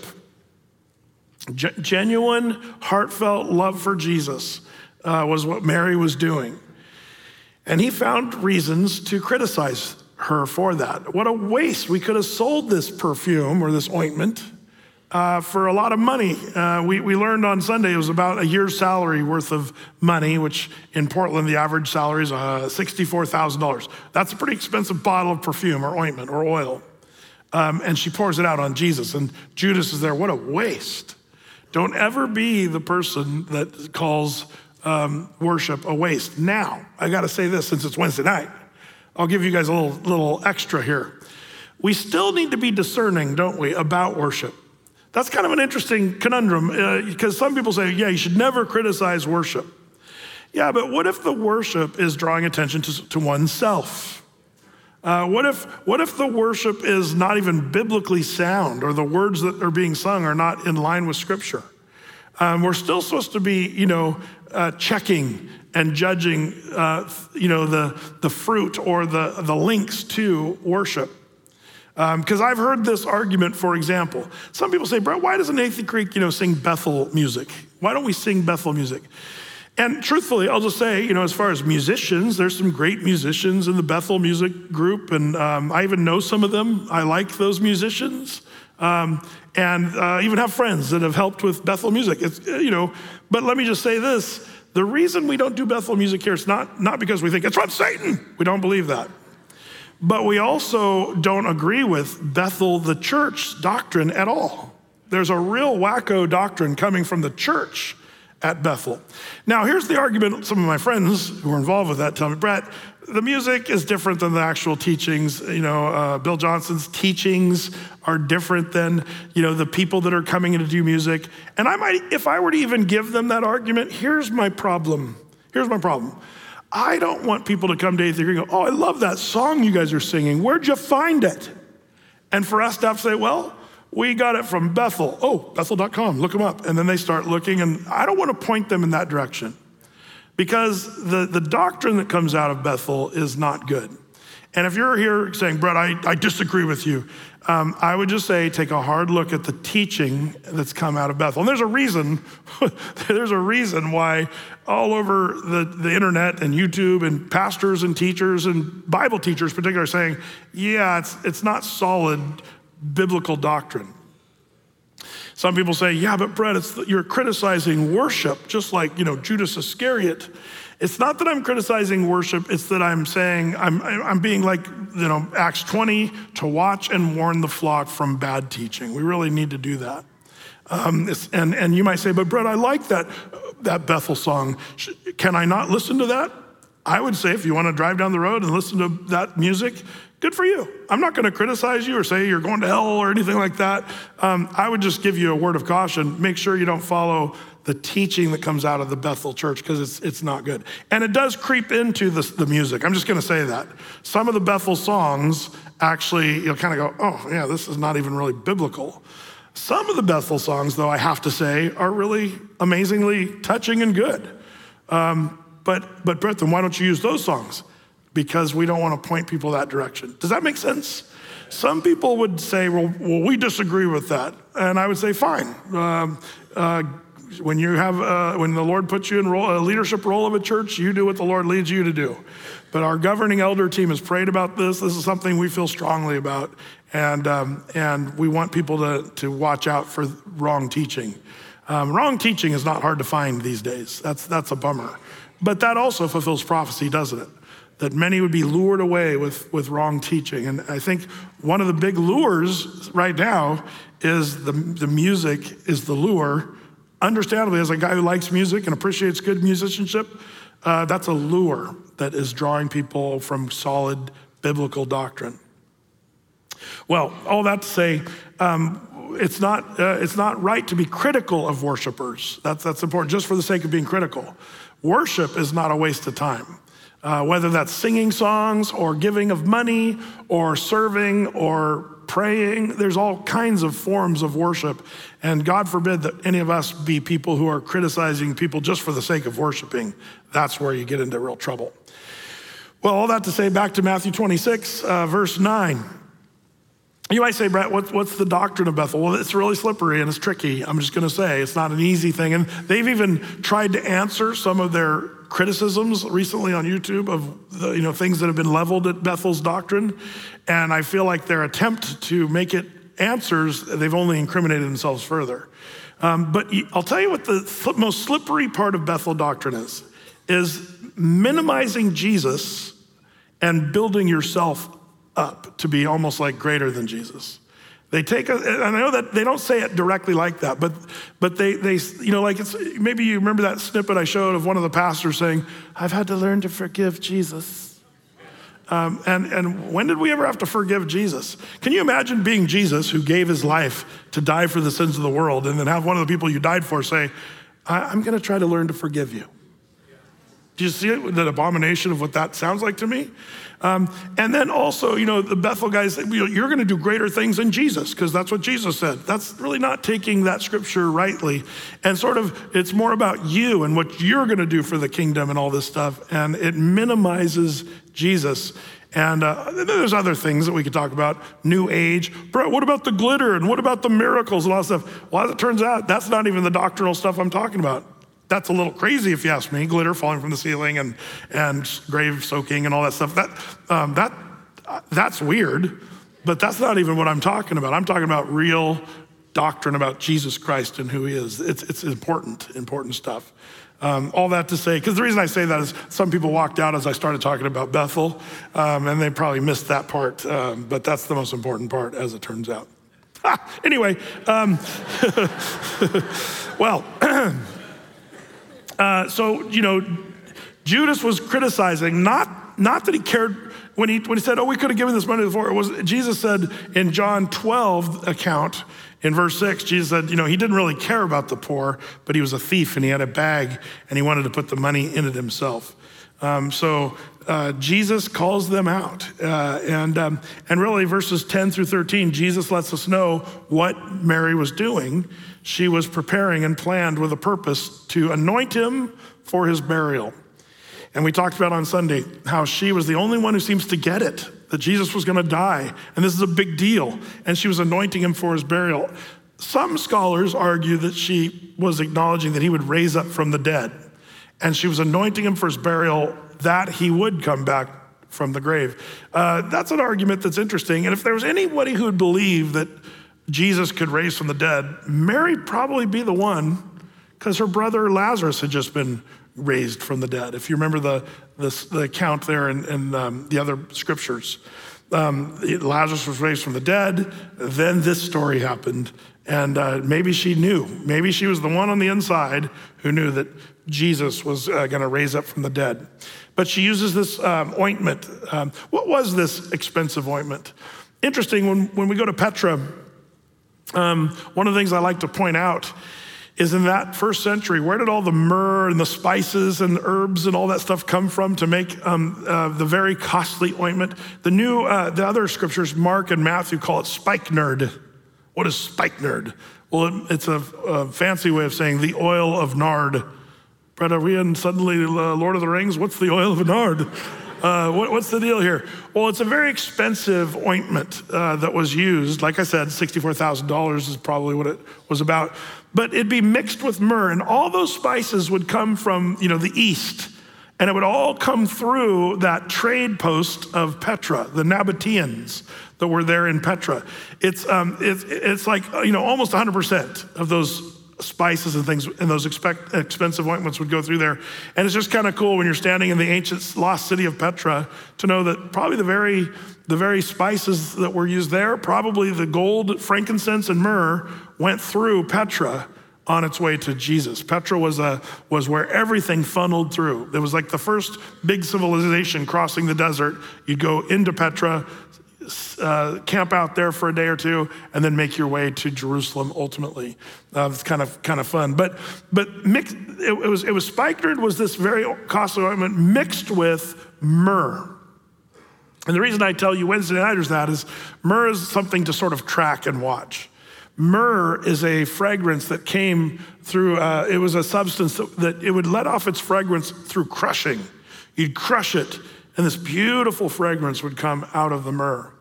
G- genuine, heartfelt love for Jesus uh, was what Mary was doing. And he found reasons to criticize her for that. What a waste. We could have sold this perfume or this ointment uh, for a lot of money. Uh, we, we learned on Sunday it was about a year's salary worth of money, which in Portland, the average salary is uh, $64,000. That's a pretty expensive bottle of perfume or ointment or oil. Um, and she pours it out on Jesus, and Judas is there. What a waste. Don't ever be the person that calls um, worship a waste. Now, I got to say this since it's Wednesday night. I'll give you guys a little, little extra here. We still need to be discerning, don't we, about worship. That's kind of an interesting conundrum because uh, some people say, yeah, you should never criticize worship. Yeah, but what if the worship is drawing attention to, to oneself? Uh, what, if, what if the worship is not even biblically sound or the words that are being sung are not in line with Scripture? Um, we're still supposed to be, you know, uh, checking and judging, uh, you know, the, the fruit or the, the links to worship. Because um, I've heard this argument, for example. Some people say, Brett, why doesn't Athey Creek, you know, sing Bethel music? Why don't we sing Bethel music? And truthfully, I'll just say, you know, as far as musicians, there's some great musicians in the Bethel music group, and um, I even know some of them. I like those musicians. Um, and uh, even have friends that have helped with Bethel music. It's, uh, you know, but let me just say this the reason we don't do Bethel music here is not, not because we think it's from Satan. We don't believe that. But we also don't agree with Bethel, the church doctrine at all. There's a real wacko doctrine coming from the church at Bethel. Now, here's the argument some of my friends who are involved with that tell me, Brett, the music is different than the actual teachings. You know, uh, Bill Johnson's teachings are different than, you know, the people that are coming in to do music. And I might, if I were to even give them that argument, here's my problem. Here's my problem. I don't want people to come to Athey and go, oh, I love that song you guys are singing. Where'd you find it? And for us to have to say, well, we got it from Bethel. Oh, Bethel.com, look them up. And then they start looking, and I don't want to point them in that direction because the, the doctrine that comes out of Bethel is not good. And if you're here saying, Brett, I, I disagree with you, um, I would just say take a hard look at the teaching that's come out of Bethel. And there's a reason, there's a reason why all over the, the internet and YouTube and pastors and teachers and Bible teachers particularly are saying, yeah, it's, it's not solid biblical doctrine. Some people say, yeah, but Brett, you're criticizing worship, just like, you know, Judas Iscariot. It's not that I'm criticizing worship, it's that I'm saying, I'm, I'm being like, you know, Acts 20, to watch and warn the flock from bad teaching. We really need to do that. Um, and, and you might say, but Brett, I like that, that Bethel song. Can I not listen to that? I would say if you want to drive down the road and listen to that music, good for you. I'm not going to criticize you or say you're going to hell or anything like that. Um, I would just give you a word of caution. Make sure you don't follow the teaching that comes out of the Bethel church because it's, it's not good. And it does creep into the, the music. I'm just going to say that. Some of the Bethel songs actually, you'll kind of go, oh, yeah, this is not even really biblical. Some of the Bethel songs, though, I have to say, are really amazingly touching and good. Um, but, but Brett, then why don't you use those songs? Because we don't want to point people that direction. Does that make sense? Some people would say, well, well we disagree with that. And I would say, fine. Um, uh, when you have, uh, when the Lord puts you in role, a leadership role of a church, you do what the Lord leads you to do. But our governing elder team has prayed about this. This is something we feel strongly about. And, um, and we want people to, to watch out for wrong teaching. Um, wrong teaching is not hard to find these days. That's, that's a bummer. But that also fulfills prophecy, doesn't it? That many would be lured away with, with wrong teaching. And I think one of the big lures right now is the, the music is the lure. Understandably, as a guy who likes music and appreciates good musicianship, uh, that's a lure that is drawing people from solid biblical doctrine. Well, all that to say, um, it's, not, uh, it's not right to be critical of worshipers. That's, that's important, just for the sake of being critical. Worship is not a waste of time. Uh, whether that's singing songs or giving of money or serving or praying, there's all kinds of forms of worship. And God forbid that any of us be people who are criticizing people just for the sake of worshiping. That's where you get into real trouble. Well, all that to say, back to Matthew 26, uh, verse 9. You might say, Brett, what, what's the doctrine of Bethel? Well, it's really slippery and it's tricky. I'm just going to say it's not an easy thing. And they've even tried to answer some of their criticisms recently on YouTube of the, you know, things that have been leveled at Bethel's doctrine. And I feel like their attempt to make it answers, they've only incriminated themselves further. Um, but I'll tell you what the most slippery part of Bethel doctrine is, is minimizing Jesus and building yourself up to be almost like greater than Jesus. They take and I know that they don't say it directly like that, but but they they you know like it's maybe you remember that snippet I showed of one of the pastors saying, "I've had to learn to forgive Jesus." Um, and and when did we ever have to forgive Jesus? Can you imagine being Jesus who gave his life to die for the sins of the world, and then have one of the people you died for say, "I'm going to try to learn to forgive you." Do you see it, the abomination of what that sounds like to me? Um, and then also, you know, the Bethel guys, you're going to do greater things than Jesus because that's what Jesus said. That's really not taking that scripture rightly. And sort of, it's more about you and what you're going to do for the kingdom and all this stuff. And it minimizes Jesus. And uh, there's other things that we could talk about. New age. What about the glitter? And what about the miracles and all that stuff? Well, as it turns out, that's not even the doctrinal stuff I'm talking about. That's a little crazy if you ask me. Glitter falling from the ceiling and, and grave soaking and all that stuff. That, um, that, that's weird, but that's not even what I'm talking about. I'm talking about real doctrine about Jesus Christ and who he is. It's, it's important, important stuff. Um, all that to say, because the reason I say that is some people walked out as I started talking about Bethel, um, and they probably missed that part, um, but that's the most important part, as it turns out. anyway, um, well, Uh, so, you know, Judas was criticizing, not, not that he cared when he, when he said, Oh, we could have given this money before. It was, Jesus said in John 12 account, in verse 6, Jesus said, You know, he didn't really care about the poor, but he was a thief and he had a bag and he wanted to put the money in it himself. Um, so uh, Jesus calls them out. Uh, and, um, and really, verses 10 through 13, Jesus lets us know what Mary was doing she was preparing and planned with a purpose to anoint him for his burial. And we talked about on Sunday how she was the only one who seems to get it that Jesus was going to die. And this is a big deal. And she was anointing him for his burial. Some scholars argue that she was acknowledging that he would raise up from the dead. And she was anointing him for his burial, that he would come back from the grave. Uh, that's an argument that's interesting. And if there was anybody who would believe that Jesus could raise from the dead, Mary'd probably be the one because her brother Lazarus had just been raised from the dead. If you remember the, the, the account there in, in um, the other scriptures, um, Lazarus was raised from the dead. Then this story happened. And uh, maybe she knew. Maybe she was the one on the inside who knew that Jesus was uh, going to raise up from the dead. But she uses this um, ointment. Um, what was this expensive ointment? Interesting, when, when we go to Petra, um, one of the things I like to point out is in that first century, where did all the myrrh and the spices and herbs and all that stuff come from to make um, uh, the very costly ointment? The new, uh, the other scriptures, Mark and Matthew, call it spikenard. What is spikenard? Well, it, it's a, a, fancy way of saying the oil of nard. Brett, are we in suddenly uh, Lord of the Rings? What's the oil of nard? Uh, what, what's the deal here? Well, it's a very expensive ointment uh, that was used. Like I said, $64,000 is probably what it was about. But it'd be mixed with myrrh, and all those spices would come from, you know, the east. And it would all come through that trade post of Petra, the Nabateans that were there in Petra. It's, um, it's, it's like, you know, almost 100% of those spices and things and those expect, expensive ointments would go through there. And it's just kind of cool when you're standing in the ancient lost city of Petra to know that probably the very, the very spices that were used there, probably the gold, frankincense, and myrrh went through Petra on its way to Jesus. Petra was, a, was where everything funneled through. It was like the first big civilization crossing the desert. You'd go into Petra, uh, camp out there for a day or two, and then make your way to Jerusalem ultimately. Uh, it's kind of kind of fun. But but mix, it, it, was it was spikenard was this very costly ointment mixed with myrrh. And the reason I tell you Wednesday nighters that is myrrh is something to sort of track and watch. Myrrh is a fragrance that came through, uh, it was a substance that, that it would let off its fragrance through crushing. You'd crush it, and this beautiful fragrance would come out of the myrrh.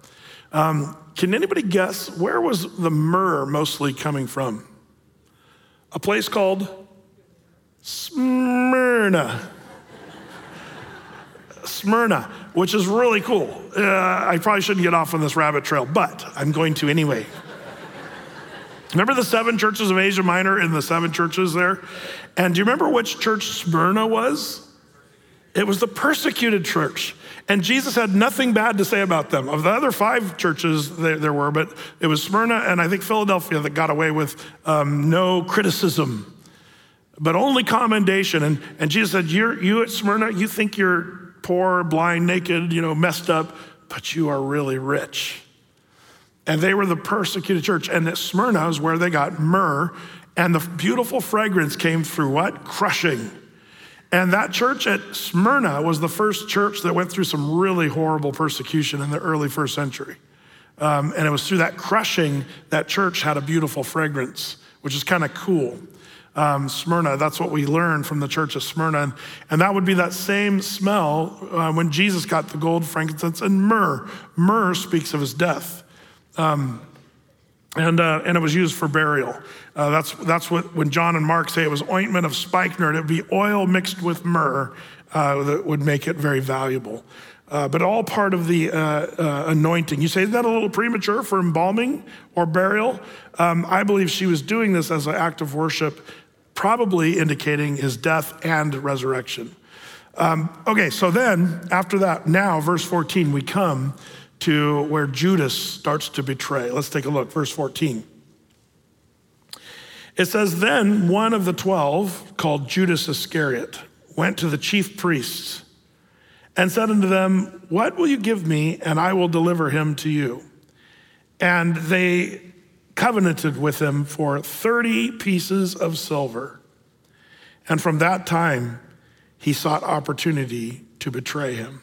Um, can anybody guess where was the myrrh mostly coming from? A place called Smyrna. Smyrna, which is really cool. Uh, I probably shouldn't get off on this rabbit trail, but I'm going to anyway. Remember the seven churches of Asia Minor in the seven churches there? And do you remember which church Smyrna was? It was the persecuted church. And Jesus had nothing bad to say about them. Of the other five churches there, there were, but it was Smyrna and I think Philadelphia that got away with um, no criticism, but only commendation. And, and Jesus said, you're, You at Smyrna, you think you're poor, blind, naked, you know, messed up, but you are really rich. And they were the persecuted church. And at Smyrna is where they got myrrh. And the beautiful fragrance came through what? Crushing. And that church at Smyrna was the first church that went through some really horrible persecution in the early first century. Um, and it was through that crushing that church had a beautiful fragrance, which is kind of cool. Um, Smyrna, that's what we learned from the church of Smyrna. And, and that would be that same smell uh, when Jesus got the gold, frankincense, and myrrh. Myrrh speaks of his death. Um, and, uh, and it was used for burial. Uh, that's, that's what, when John and Mark say it was ointment of spikenard, it would be oil mixed with myrrh uh, that would make it very valuable. Uh, but all part of the uh, uh, anointing. You say, is that a little premature for embalming or burial? Um, I believe she was doing this as an act of worship, probably indicating his death and resurrection. Um, okay, so then after that, now, verse 14, we come to where Judas starts to betray. Let's take a look, verse 14. It says, Then one of the twelve, called Judas Iscariot, went to the chief priests and said unto them, What will you give me, and I will deliver him to you? And they covenanted with him for 30 pieces of silver. And from that time, he sought opportunity to betray him.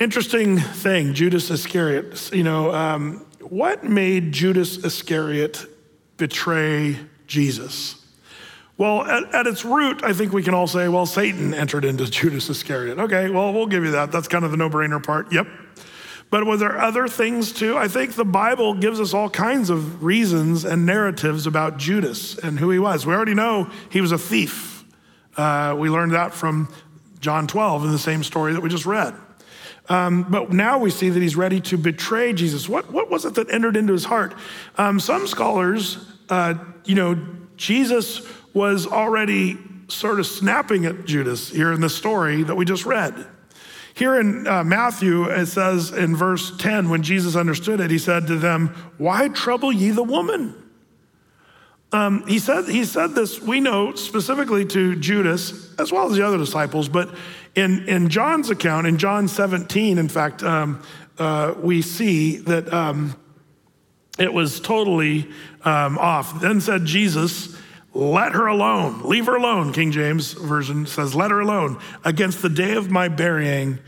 Interesting thing, Judas Iscariot. You know, um, what made Judas Iscariot betray Jesus? Well, at, at, its root, I think we can all say, well, Satan entered into Judas Iscariot. Okay, well, we'll give you that. That's kind of the no brainer part. Yep. But were there other things too? I think the Bible gives us all kinds of reasons and narratives about Judas and who he was. We already know he was a thief. Uh, we learned that from John 12 in the same story that we just read. Um, but now we see that he's ready to betray Jesus. What, what was it that entered into his heart? Um, some scholars, uh, you know, Jesus was already sort of snapping at Judas here in the story that we just read. Here in uh, Matthew, it says in verse 10, when Jesus understood it, he said to them, Why trouble ye the woman? Um, he, said, he said this, we know, specifically to Judas, as well as the other disciples, but in, in John's account, in John 17, in fact, um, uh, we see that um, it was totally um, off. Then said Jesus, let her alone, leave her alone. King James Version says, let her alone. Against the day of my burying,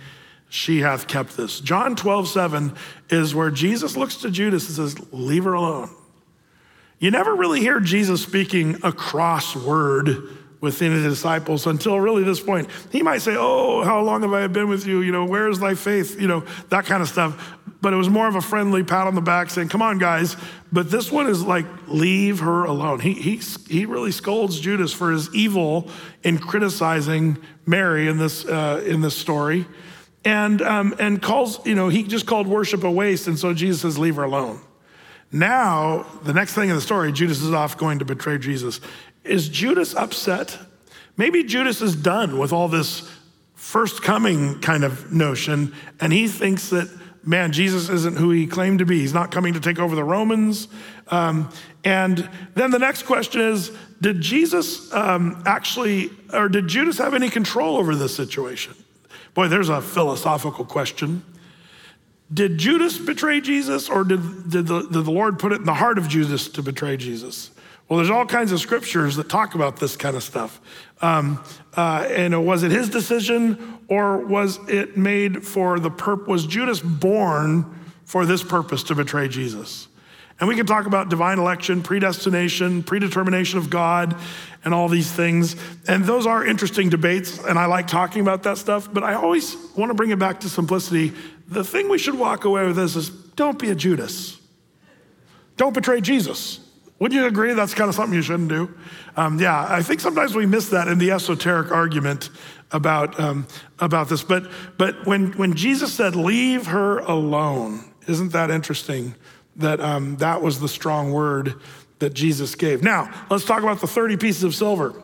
she hath kept this. John 12, 7 is where Jesus looks to Judas and says, leave her alone. You never really hear Jesus speaking a cross word within the disciples until really this point. He might say, Oh, how long have I been with you? You know, where is thy faith? You know, that kind of stuff. But it was more of a friendly pat on the back saying, Come on, guys. But this one is like, Leave her alone. He, he, he really scolds Judas for his evil in criticizing Mary in this, uh, in this story. And, um, and calls, you know, he just called worship a waste. And so Jesus says, Leave her alone. Now, the next thing in the story, Judas is off going to betray Jesus. Is Judas upset? Maybe Judas is done with all this first coming kind of notion, and he thinks that, man, Jesus isn't who he claimed to be. He's not coming to take over the Romans. Um, and then the next question is Did Jesus um, actually, or did Judas have any control over this situation? Boy, there's a philosophical question. Did Judas betray Jesus, or did, did, the, did the Lord put it in the heart of Judas to betray Jesus? Well, there's all kinds of scriptures that talk about this kind of stuff. Um, uh, and was it his decision, or was it made for the purpose? Was Judas born for this purpose to betray Jesus? And we can talk about divine election, predestination, predetermination of God, and all these things. And those are interesting debates, and I like talking about that stuff, but I always want to bring it back to simplicity. The thing we should walk away with is, is don't be a Judas. Don't betray Jesus. Wouldn't you agree that's kind of something you shouldn't do? Um, yeah, I think sometimes we miss that in the esoteric argument about, um, about this. But, but when, when Jesus said, leave her alone, isn't that interesting that um, that was the strong word that Jesus gave? Now, let's talk about the 30 pieces of silver.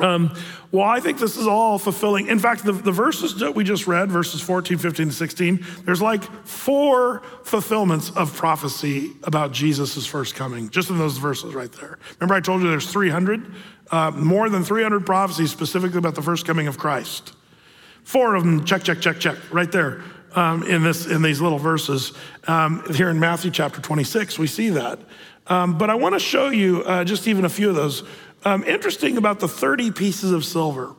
Um, well, I think this is all fulfilling. In fact, the, the verses that we just read, verses 14, 15, and 16, there's like four fulfillments of prophecy about Jesus' first coming, just in those verses right there. Remember, I told you there's 300, uh, more than 300 prophecies specifically about the first coming of Christ. Four of them, check, check, check, check, right there um, in, this, in these little verses. Um, here in Matthew chapter 26, we see that. Um, but I want to show you uh, just even a few of those. Um, interesting about the 30 pieces of silver.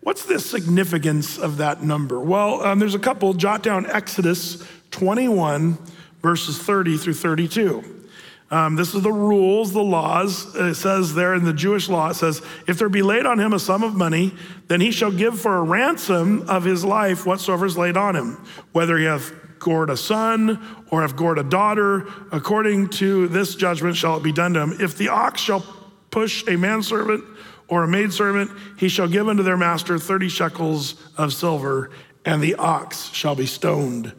What's the significance of that number? Well, um, there's a couple. Jot down Exodus 21, verses 30 through 32. Um, this is the rules, the laws. It says there in the Jewish law, it says, if there be laid on him a sum of money, then he shall give for a ransom of his life whatsoever is laid on him, whether he hath gored a son or have gored a daughter, according to this judgment shall it be done to him. If the ox shall push a manservant or a maidservant, he shall give unto their master 30 shekels of silver, and the ox shall be stoned.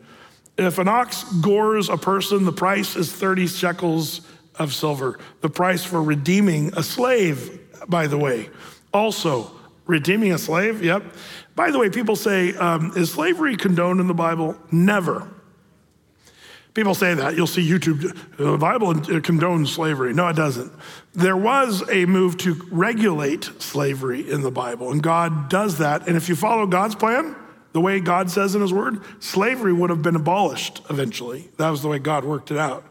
If an ox gores a person, the price is 30 shekels of silver. The price for redeeming a slave, by the way. Also, redeeming a slave, yep. By the way, people say, um, is slavery condoned in the Bible? Never. People say that. You'll see YouTube, the Bible condones slavery. No, it doesn't. There was a move to regulate slavery in the Bible, and God does that. And if you follow God's plan, the way God says in His Word, slavery would have been abolished eventually. That was the way God worked it out.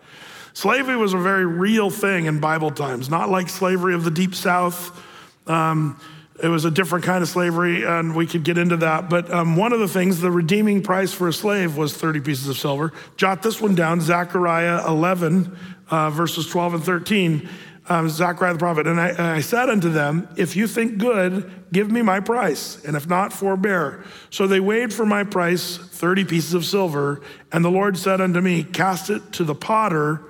Slavery was a very real thing in Bible times, not like slavery of the Deep South. Um, it was a different kind of slavery, and we could get into that. But um, one of the things, the redeeming price for a slave was 30 pieces of silver. Jot this one down Zechariah 11, uh, verses 12 and 13. Um, Zechariah the prophet, and I, I said unto them, If you think good, give me my price, and if not, forbear. So they weighed for my price 30 pieces of silver, and the Lord said unto me, Cast it to the potter,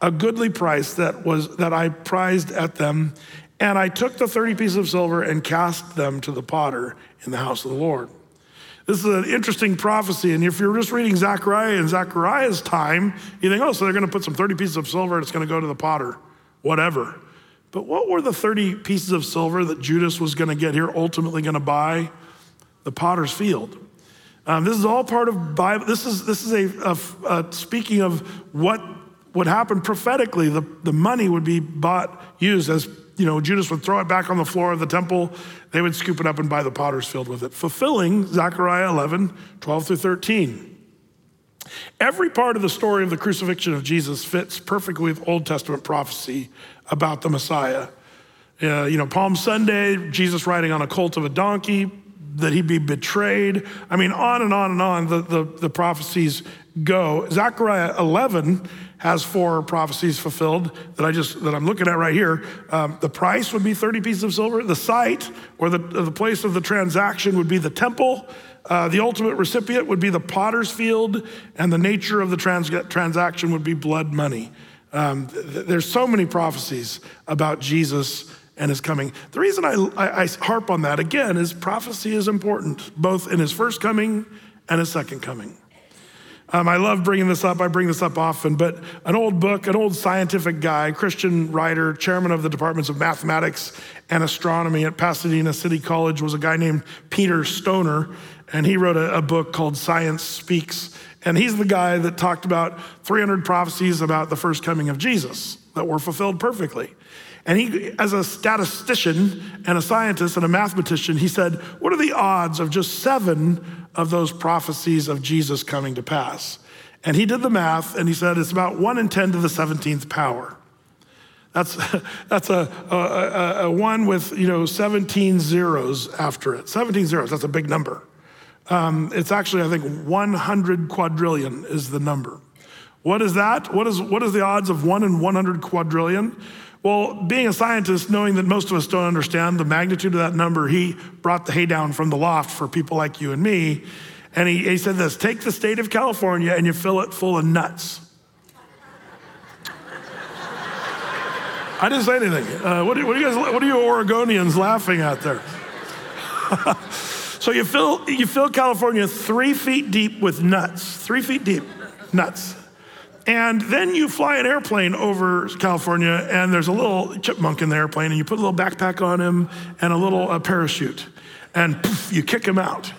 a goodly price that was that I prized at them. And I took the 30 pieces of silver and cast them to the potter in the house of the Lord. This is an interesting prophecy. And if you're just reading Zechariah in Zechariah's time, you think, oh, so they're going to put some 30 pieces of silver and it's going to go to the potter, whatever. But what were the 30 pieces of silver that Judas was going to get here, ultimately going to buy? The potter's field. Um, this is all part of Bible. This is, this is a, a, a speaking of what would happen prophetically. The, the money would be bought, used as you know, Judas would throw it back on the floor of the temple. They would scoop it up and buy the potter's filled with it, fulfilling Zechariah 11, 12 through 13. Every part of the story of the crucifixion of Jesus fits perfectly with Old Testament prophecy about the Messiah. Uh, you know, Palm Sunday, Jesus riding on a colt of a donkey, that he'd be betrayed. I mean, on and on and on the, the, the prophecies go. Zechariah 11 has four prophecies fulfilled that I just that I'm looking at right here. Um, the price would be 30 pieces of silver. The site or the, the place of the transaction would be the temple. Uh, the ultimate recipient would be the potter's field, and the nature of the trans- transaction would be blood money. Um, th- there's so many prophecies about Jesus and his coming. The reason I, I, I harp on that again is prophecy is important, both in his first coming and his second coming. Um, I love bringing this up. I bring this up often, but an old book, an old scientific guy, Christian writer, chairman of the departments of mathematics and astronomy at Pasadena City College, was a guy named Peter Stoner, and he wrote a, a book called Science Speaks. And he's the guy that talked about 300 prophecies about the first coming of Jesus that were fulfilled perfectly. And he, as a statistician and a scientist and a mathematician, he said, What are the odds of just seven of those prophecies of Jesus coming to pass? And he did the math and he said, It's about one in 10 to the 17th power. That's, that's a, a, a, one with, you know, 17 zeros after it. 17 zeros, that's a big number. Um, it's actually, I think, 100 quadrillion is the number. What is that? What is, what is the odds of one in 100 quadrillion? Well, being a scientist, knowing that most of us don't understand the magnitude of that number, he brought the hay down from the loft for people like you and me. And he, he said this take the state of California and you fill it full of nuts. I didn't say anything. Uh, what, what, are you guys, what are you Oregonians laughing at there? so you fill, you fill California three feet deep with nuts, three feet deep, nuts. And then you fly an airplane over California, and there's a little chipmunk in the airplane, and you put a little backpack on him and a little a parachute, and poof, you kick him out.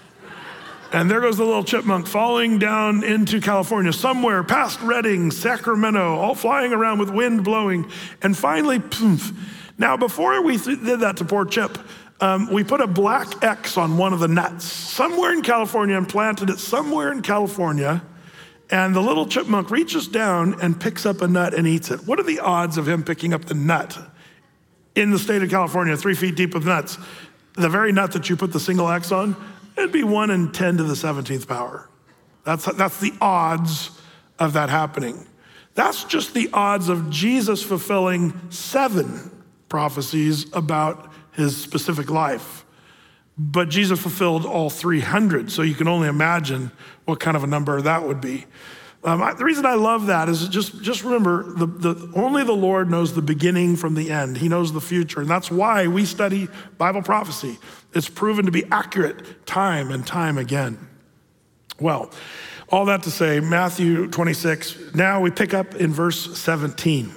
And there goes the little chipmunk falling down into California, somewhere past Redding, Sacramento, all flying around with wind blowing. And finally, poof. Now, before we th- did that to poor Chip, um, we put a black X on one of the nuts somewhere in California and planted it somewhere in California and the little chipmunk reaches down and picks up a nut and eats it. What are the odds of him picking up the nut in the state of California, three feet deep of nuts? The very nut that you put the single X on, it'd be one in 10 to the 17th power. That's, that's the odds of that happening. That's just the odds of Jesus fulfilling seven prophecies about his specific life. But Jesus fulfilled all 300, so you can only imagine what kind of a number that would be. Um, I, the reason I love that is just, just remember the, the, only the Lord knows the beginning from the end. He knows the future. And that's why we study Bible prophecy. It's proven to be accurate time and time again. Well, all that to say, Matthew 26, now we pick up in verse 17.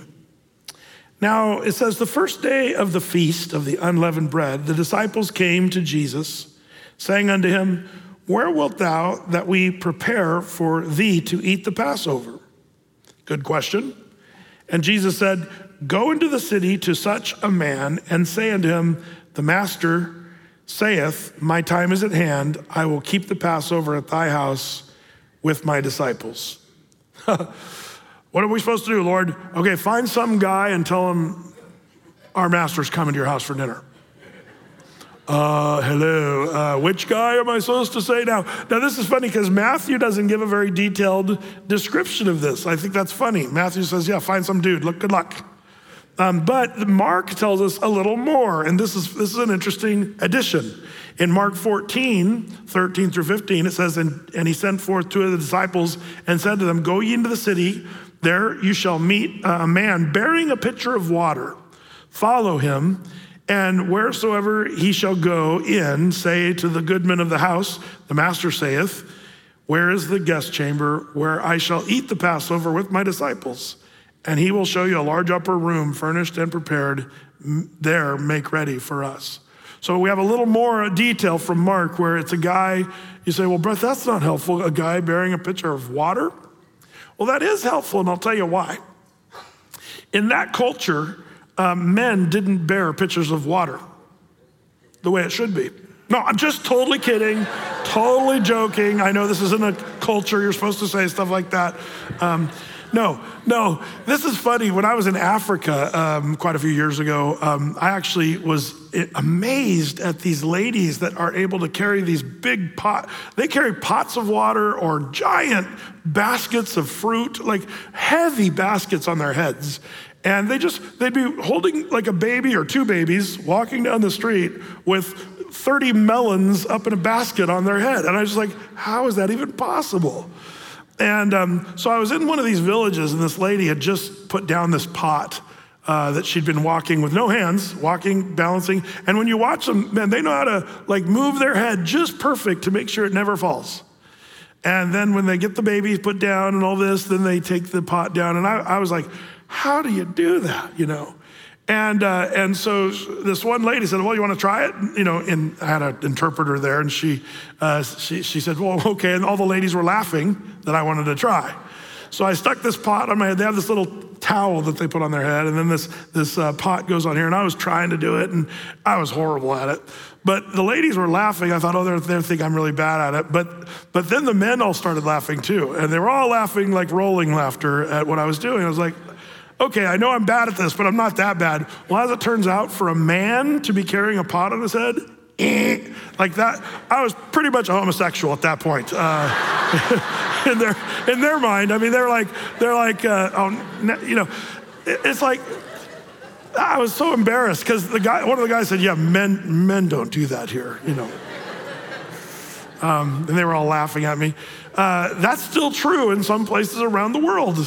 Now it says, the first day of the feast of the unleavened bread, the disciples came to Jesus, saying unto him, Where wilt thou that we prepare for thee to eat the Passover? Good question. And Jesus said, Go into the city to such a man and say unto him, The master saith, My time is at hand. I will keep the Passover at thy house with my disciples. What are we supposed to do, Lord? Okay, find some guy and tell him our master's coming to your house for dinner. Uh, hello. Uh, which guy am I supposed to say now? Now, this is funny because Matthew doesn't give a very detailed description of this. I think that's funny. Matthew says, Yeah, find some dude. Look, good luck. Um, but Mark tells us a little more, and this is, this is an interesting addition. In Mark 14, 13 through 15, it says, and, and he sent forth two of the disciples and said to them, Go ye into the city there you shall meet a man bearing a pitcher of water. Follow him, and wheresoever he shall go in, say to the goodman of the house, the master saith, Where is the guest chamber where I shall eat the Passover with my disciples? And he will show you a large upper room furnished and prepared. There, make ready for us. So we have a little more uh, detail from Mark where it's a guy, you say, Well, Brett, that's not helpful. A guy bearing a pitcher of water? Well, that is helpful, and I'll tell you why. In that culture, uh, men didn't bear pitchers of water the way it should be. No, I'm just totally kidding, totally joking. I know this isn't a culture you're supposed to say stuff like that. Um, no, no. This is funny. When I was in Africa um, quite a few years ago, um, I actually was amazed at these ladies that are able to carry these big pot. They carry pots of water or giant baskets of fruit, like heavy baskets on their heads. And they just, they'd be holding like a baby or two babies walking down the street with 30 melons up in a basket on their head. And I was like, how is that even possible? And um, so I was in one of these villages, and this lady had just put down this pot uh, that she'd been walking with no hands, walking, balancing. And when you watch them, man, they know how to like move their head just perfect to make sure it never falls. And then when they get the baby put down and all this, then they take the pot down. And I, I was like, how do you do that? You know? And, uh, and so this one lady said, Well, you want to try it? You know, and I had an interpreter there, and she, uh, she, she said, Well, okay. And all the ladies were laughing that I wanted to try. So I stuck this pot on my head. They have this little towel that they put on their head, and then this, this uh, pot goes on here. And I was trying to do it, and I was horrible at it. But the ladies were laughing. I thought, oh, they're, they think I'm really bad at it. But, but then the men all started laughing too. And they were all laughing, like rolling laughter at what I was doing. I was like, okay, I know I'm bad at this, but I'm not that bad. Well, as it turns out, for a man to be carrying a pot on his head, eh, like that, I was pretty much a homosexual at that point. Uh, in their in their mind, I mean, they're like they're like, uh, oh, you know, it's like I was so embarrassed because the guy, one of the guys said, "Yeah, men men don't do that here," you know. Um, and they were all laughing at me. Uh, that's still true in some places around the world.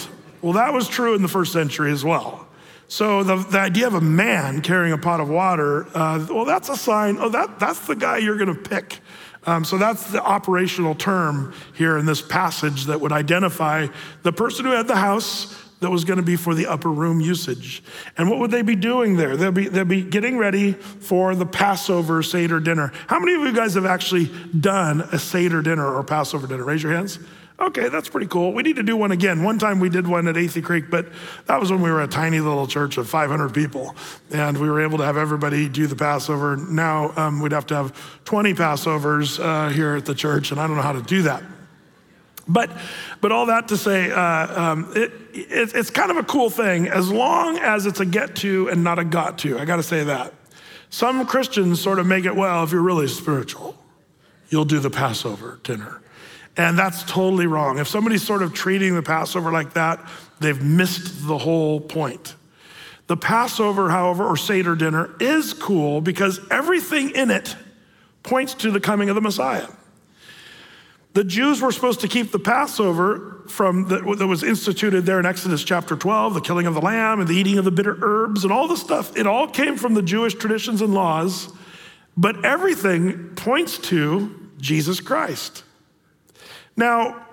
Well, that was true in the first century as well. So the, the idea of a man carrying a pot of water, uh, well, that's a sign. Oh, that, that's the guy you're going to pick. Um, so that's the operational term here in this passage that would identify the person who had the house that was going to be for the upper room usage. And what would they be doing there? They'll be, they'll be getting ready for the Passover Seder dinner. How many of you guys have actually done a Seder dinner or Passover dinner? Raise your hands. Okay, that's pretty cool. We need to do one again. One time we did one at Athey Creek, but that was when we were a tiny little church of 500 people, and we were able to have everybody do the Passover. Now um, we'd have to have 20 Passovers uh, here at the church, and I don't know how to do that. But, but all that to say, uh, um, it, it, it's kind of a cool thing as long as it's a get to and not a got to. I got to say that. Some Christians sort of make it well if you're really spiritual, you'll do the Passover dinner. And that's totally wrong. If somebody's sort of treating the Passover like that, they've missed the whole point. The Passover, however, or Seder dinner is cool because everything in it points to the coming of the Messiah. The Jews were supposed to keep the Passover from the, that was instituted there in Exodus chapter 12, the killing of the lamb and the eating of the bitter herbs and all the stuff. It all came from the Jewish traditions and laws, but everything points to Jesus Christ. Now,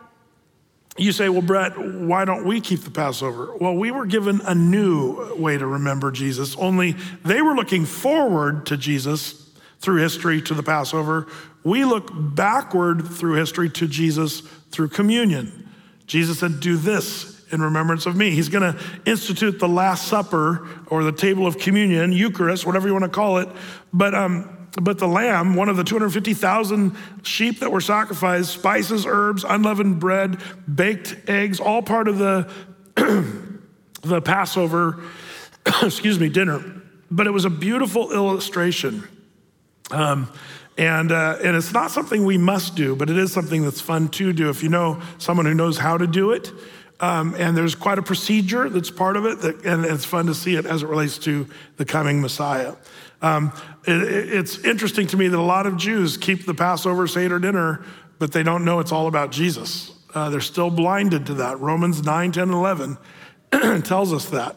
you say, well, Brett, why don't we keep the Passover? Well, we were given a new way to remember Jesus, only they were looking forward to Jesus through history to the Passover. We look backward through history to Jesus through communion. Jesus said, Do this in remembrance of me. He's going to institute the Last Supper or the table of communion, Eucharist, whatever you want to call it. But um, but the lamb, one of the 250,000 sheep that were sacrificed, spices, herbs, unleavened bread, baked eggs, all part of the, the Passover, excuse me, dinner. But it was a beautiful illustration. Um, and, uh, and it's not something we must do, but it is something that's fun to do if you know someone who knows how to do it. Um, and there's quite a procedure that's part of it, that, and it's fun to see it as it relates to the coming Messiah. Um, it, it's interesting to me that a lot of Jews keep the Passover Seder dinner, but they don't know it's all about Jesus. Uh, they're still blinded to that. Romans 9, 10, and 11 tells us that.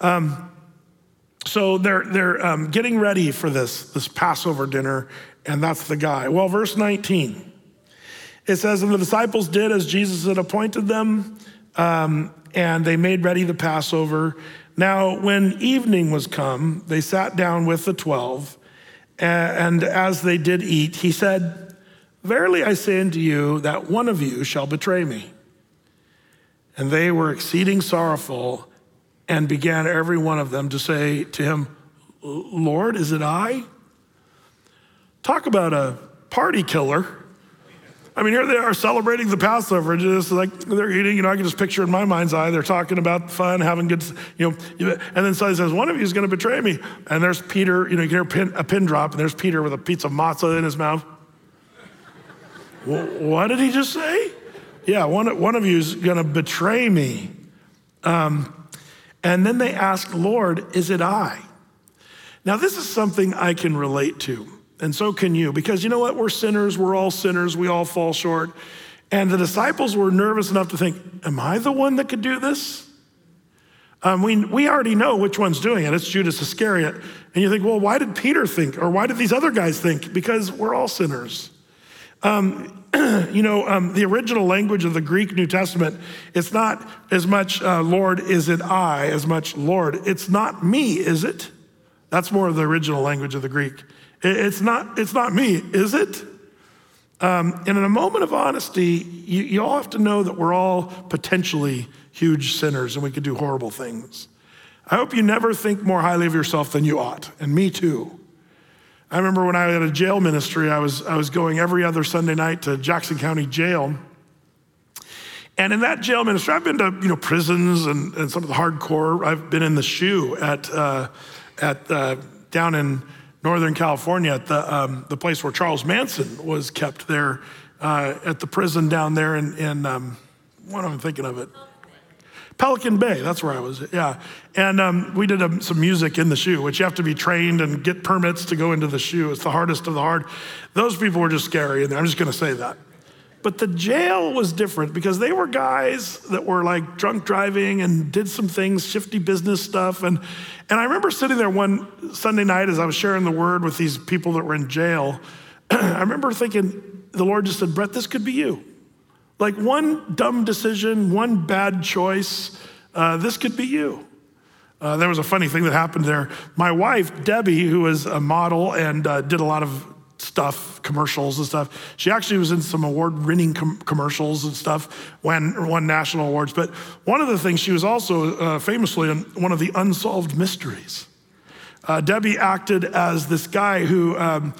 Um, so they're, they're um, getting ready for this, this Passover dinner, and that's the guy. Well, verse 19, it says, And the disciples did as Jesus had appointed them, um, and they made ready the Passover. Now, when evening was come, they sat down with the twelve, and as they did eat, he said, Verily I say unto you that one of you shall betray me. And they were exceeding sorrowful, and began every one of them to say to him, Lord, is it I? Talk about a party killer. I mean, here they are celebrating the Passover. Just like they're eating, you know, I can just picture in my mind's eye, they're talking about fun, having good, you know. And then somebody says, one of you is going to betray me. And there's Peter, you know, you can hear a pin, a pin drop, and there's Peter with a piece of matzah in his mouth. what did he just say? Yeah, one, one of you is going to betray me. Um, and then they ask, Lord, is it I? Now, this is something I can relate to, and so can you, because you know what? We're sinners. We're all sinners. We all fall short. And the disciples were nervous enough to think, Am I the one that could do this? Um, we, we already know which one's doing it. It's Judas Iscariot. And you think, well, why did Peter think? Or why did these other guys think? Because we're all sinners. Um, you know, um, the original language of the Greek New Testament, it's not as much, uh, Lord, is it I, as much, Lord, it's not me, is it? That's more of the original language of the Greek. It's not, it's not me, is it? Um, and in a moment of honesty, you, you all have to know that we're all potentially huge sinners and we could do horrible things. I hope you never think more highly of yourself than you ought, and me too. I remember when I had a jail ministry, I was, I was going every other Sunday night to Jackson County Jail. And in that jail ministry, I've been to you know prisons and, and some of the hardcore. I've been in the SHU at uh, at uh, down in Northern California at the um, the place where Charles Manson was kept there uh, at the prison down there in, in um, what am I thinking of it? Pelican Bay, that's where I was, yeah. And um, we did um, some music in the SHU, which you have to be trained and get permits to go into the SHU. It's the hardest of the hard. Those people were just scary, and I'm just gonna say that. But the jail was different because they were guys that were like drunk driving and did some things, shifty business stuff. And, and I remember sitting there one Sunday night as I was sharing the word with these people that were in jail. I remember thinking, the Lord just said, Brett, this could be you. Like one dumb decision, one bad choice, uh, this could be you. Uh, there was a funny thing that happened there. My wife, Debbie, who was a model and uh, did a lot of stuff, commercials and stuff. She actually was in some award-winning com- commercials and stuff, won, won national awards. But one of the things she was also uh, famously in one of the unsolved mysteries. Uh, Debbie acted as this guy who um,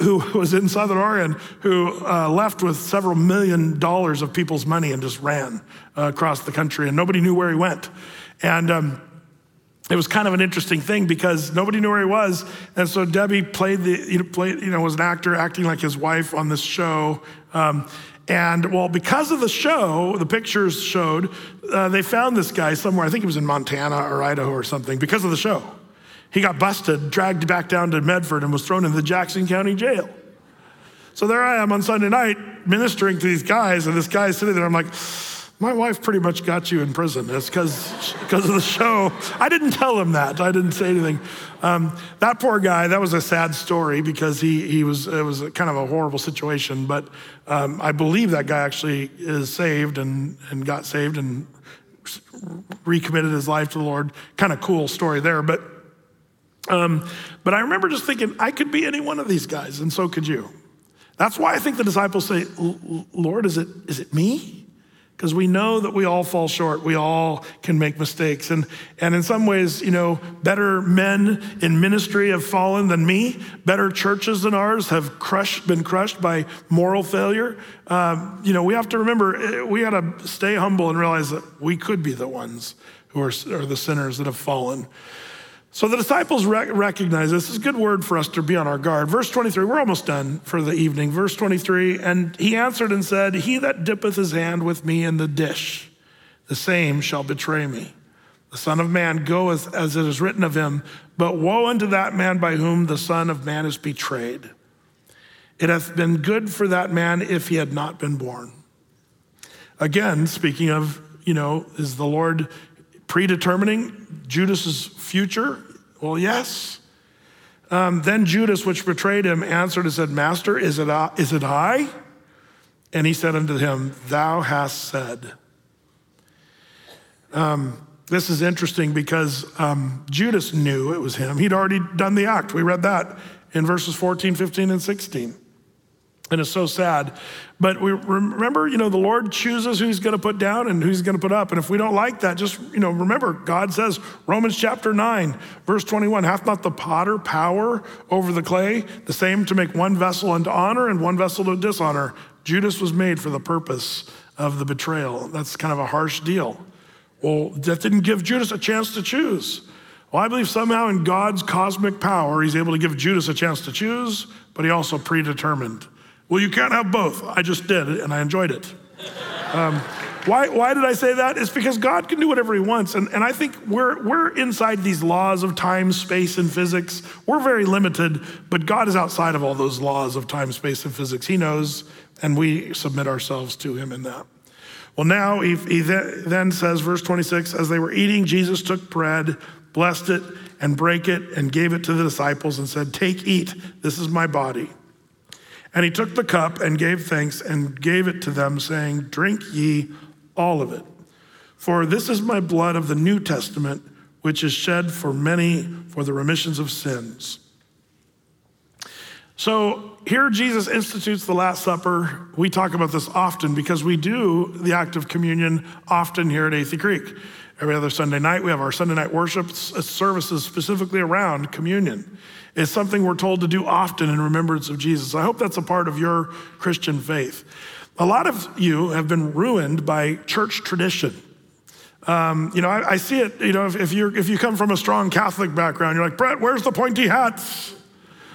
who was in Southern Oregon who uh, left with several million dollars of people's money and just ran uh, across the country, and nobody knew where he went. And um, it was kind of an interesting thing because nobody knew where he was, and so Debbie played the you know, played you know was an actor acting like his wife on this show. Um, and well, because of the show, the pictures showed uh, they found this guy somewhere. I think he was in Montana or Idaho or something because of the show. He got busted, dragged back down to Medford, and was thrown into the Jackson County Jail. So there I am on Sunday night ministering to these guys, and this guy's sitting there. I'm like, my wife pretty much got you in prison. It's because of the show. I didn't tell him that. I didn't say anything. Um, that poor guy. That was a sad story because he he was it was kind of a horrible situation. But um, I believe that guy actually is saved and and got saved and recommitted his life to the Lord. Kind of cool story there, but. Um, but I remember just thinking, I could be any one of these guys, and so could you. That's why I think the disciples say, Lord, is it, is it me? Because we know that we all fall short. We all can make mistakes. And, and in some ways, you know, better men in ministry have fallen than me. Better churches than ours have crushed, been crushed by moral failure. Um, you know, we have to remember, eh, we got to stay humble and realize that we could be the ones who are, are the sinners that have fallen. So the disciples rec- recognize this. This is a good word for us to be on our guard. Verse 23, we're almost done for the evening. Verse 23, and he answered and said, He that dippeth his hand with me in the dish, the same shall betray me. The Son of Man goeth as it is written of him, but woe unto that man by whom the Son of Man is betrayed. It hath been good for that man if he had not been born. Again, speaking of, you know, is the Lord predetermining Judas's future? Well, yes. Um, then Judas, which betrayed him, answered and said, Master, is it, I, is it I? And he said unto him, Thou hast said. Um, this is interesting because um, Judas knew it was him. He'd already done the act. We read that in verses 14, 15, and 16. And it's so sad. But we remember, you know, the Lord chooses who he's going to put down and who he's going to put up. And if we don't like that, just, you know, remember, God says, Romans chapter 9, verse 21, hath not the potter power over the clay, the same to make one vessel unto honor and one vessel to dishonor? Judas was made for the purpose of the betrayal. That's kind of a harsh deal. Well, that didn't give Judas a chance to choose. Well, I believe somehow in God's cosmic power, he's able to give Judas a chance to choose, but he also predetermined. Well, you can't have both. I just did and I enjoyed it. Um, why, why did I say that? It's because God can do whatever He wants. And, and I think we're, we're inside these laws of time, space, and physics. We're very limited, but God is outside of all those laws of time, space, and physics. He knows, and we submit ourselves to Him in that. Well, now he, he then says, verse 26 as they were eating, Jesus took bread, blessed it, and brake it, and gave it to the disciples, and said, Take, eat, this is my body. And he took the cup and gave thanks and gave it to them, saying, Drink ye all of it. For this is my blood of the New Testament, which is shed for many for the remissions of sins. So here Jesus institutes the Last Supper. We talk about this often because we do the act of communion often here at Athey Creek. Every other Sunday night, we have our Sunday night worship services specifically around communion. It's something we're told to do often in remembrance of Jesus. I hope that's a part of your Christian faith. A lot of you have been ruined by church tradition. Um, you know, I, I, see it, you know, if, if, you if you come from a strong Catholic background, you're like, Brett, where's the pointy hats?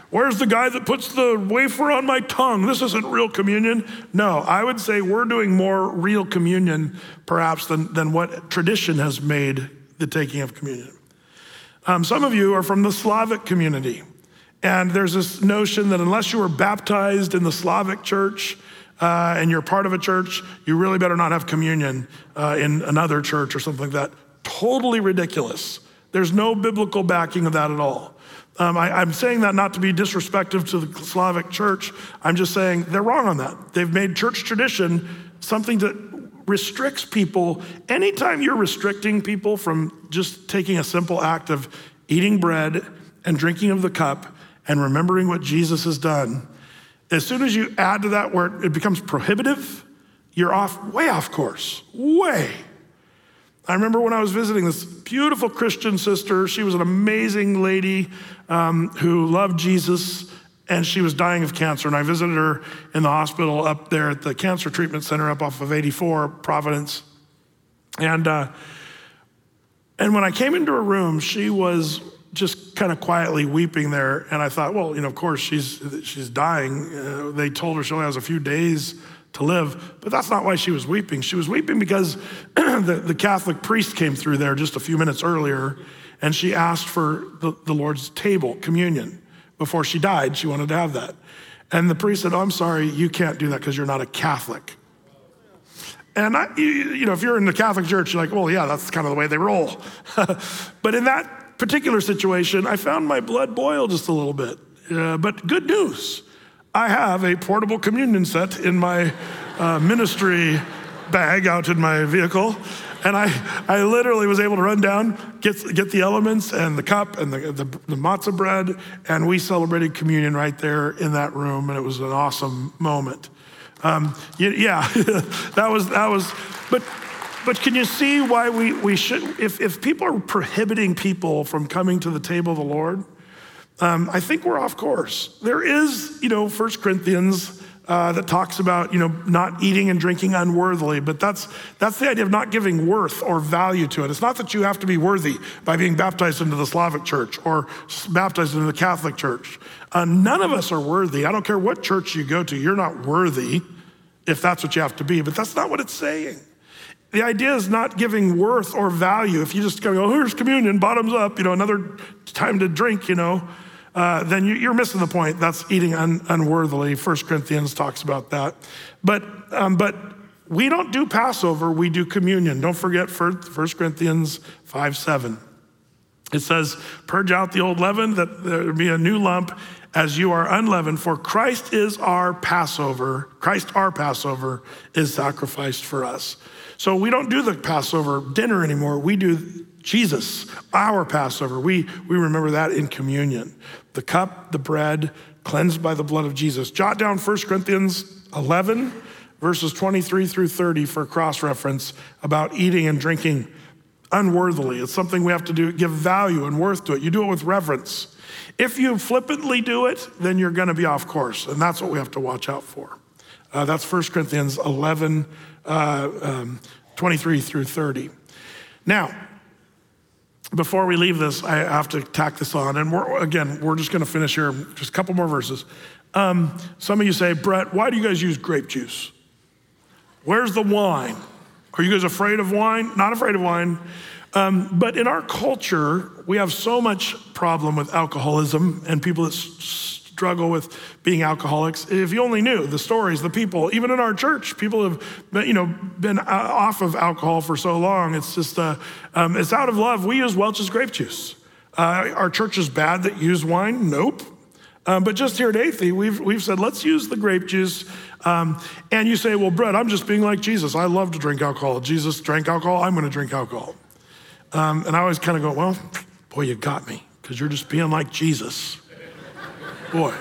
Where's the guy that puts the wafer on my tongue? This isn't real communion. No, I would say we're doing more real communion, perhaps, than, than what tradition has made the taking of communion. Um, some of you are from the Slavic community, and there's this notion that unless you were baptized in the Slavic church, uh, and you're part of a church, you really better not have communion uh, in another church or something like that. Totally ridiculous. There's no biblical backing of that at all. Um, I, am saying that not to be disrespectful to the Slavic church. I'm just saying they're wrong on that. They've made church tradition something that restricts people. Anytime you're restricting people from just taking a simple act of eating bread and drinking of the cup and remembering what Jesus has done, as soon as you add to that where it becomes prohibitive, you're off, way off course, way. I remember when I was visiting this beautiful Christian sister. She was an amazing lady um, who loved Jesus, and she was dying of cancer. And I visited her in the hospital up there at the Cancer Treatment Center up off of 84, Providence. And, uh, and when I came into her room, she was just kind of quietly weeping there. And I thought, well, you know, of course, she's, she's dying. Uh, they told her she only has a few days to live, but that's not why she was weeping. She was weeping because the, the Catholic priest came through there just a few minutes earlier and she asked for the, the Lord's table, communion. Before she died, she wanted to have that. And the priest said, oh, I'm sorry, you can't do that because you're not a Catholic. And I, you, know, if you're in the Catholic Church, you're like, well, yeah, that's kind of the way they roll. but in that particular situation, I found my blood boil just a little bit. Uh, but good news I have a portable communion set in my uh, ministry bag out in my vehicle. And I, I literally was able to run down, get, get the elements and the cup and the, the, the matzah bread, and we celebrated communion right there in that room, and it was an awesome moment. Um, yeah, that was, that was, but but can you see why we, we should, if, if people are prohibiting people from coming to the table of the Lord, um, I think we're off course. There is, you know, First Corinthians uh, that talks about, you know, not eating and drinking unworthily, but that's, that's the idea of not giving worth or value to it. It's not that you have to be worthy by being baptized into the Slavic church or baptized into the Catholic church. Uh, none of us are worthy. I don't care what church you go to, you're not worthy if that's what you have to be, but that's not what it's saying. The idea is not giving worth or value. If you just go, oh, here's communion, bottoms up, you know, another time to drink, you know, uh, then you, are missing the point. That's eating un, unworthily. First Corinthians talks about that. But, um, but we don't do Passover, we do communion. Don't forget First Corinthians 5 7. It says, Purge out the old leaven, that there be a new lump as you are unleavened, for Christ is our Passover. Christ, our Passover, is sacrificed for us. So we don't do the Passover dinner anymore. We do Jesus, our Passover. We, we remember that in communion. The cup, the bread, cleansed by the blood of Jesus. Jot down 1 Corinthians 11, verses 23 through 30 for cross reference about eating and drinking unworthily. It's something we have to do, give value and worth to it. You do it with reverence. If you flippantly do it, then you're going to be off course, and that's what we have to watch out for. Uh, that's 1 Corinthians 11, uh, um, 23 through 30. Now, before we leave this, I have to tack this on. And we're, again, we're just going to finish here, just a couple more verses. Um, some of you say, Brett, why do you guys use grape juice? Where's the wine? Are you guys afraid of wine? Not afraid of wine. Um, but in our culture, we have so much problem with alcoholism and people that struggle with being alcoholics. If you only knew the stories, the people, even in our church, people have been, you know, been uh, off of alcohol for so long. It's just, uh, um, it's out of love. We use Welch's grape juice. Uh, our church is bad that use wine? Nope. Um, but just here at Athey, we've, we've said, let's use the grape juice. Um, and you say, well, Brett, I'm just being like Jesus. I love to drink alcohol. Jesus drank alcohol. I'm going to drink alcohol. Um, and I always kind of go, well, boy, you got me because you're just being like Jesus. Boy.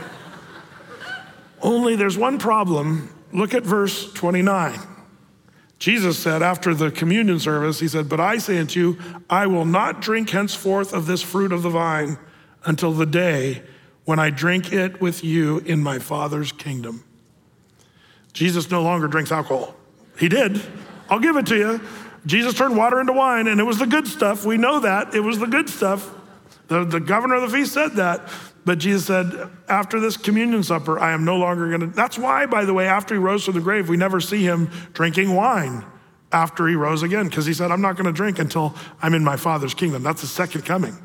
Only there's one problem. Look at verse 29. Jesus said after the communion service, He said, But I say unto you, I will not drink henceforth of this fruit of the vine until the day when I drink it with you in my Father's kingdom. Jesus no longer drinks alcohol. He did. I'll give it to you. Jesus turned water into wine, and it was the good stuff. We know that. It was the good stuff. The, the governor of the feast said that. But Jesus said, after this communion supper, I am no longer going to. That's why, by the way, after he rose from the grave, we never see him drinking wine after he rose again, because he said, I'm not going to drink until I'm in my Father's kingdom. That's the second coming.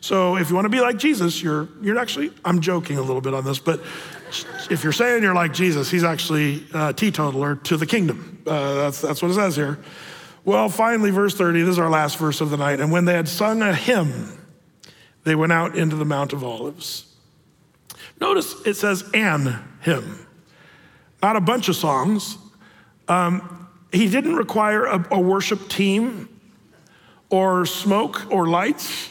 So if you want to be like Jesus, you're, you're actually, I'm joking a little bit on this, but if you're saying you're like Jesus, he's actually a teetotaler to the kingdom. Uh, that's, that's what it says here. Well, finally, verse 30, this is our last verse of the night. And when they had sung a hymn, they went out into the Mount of Olives. Notice it says an hymn, not a bunch of songs. Um, he didn't require a, a worship team or smoke or lights.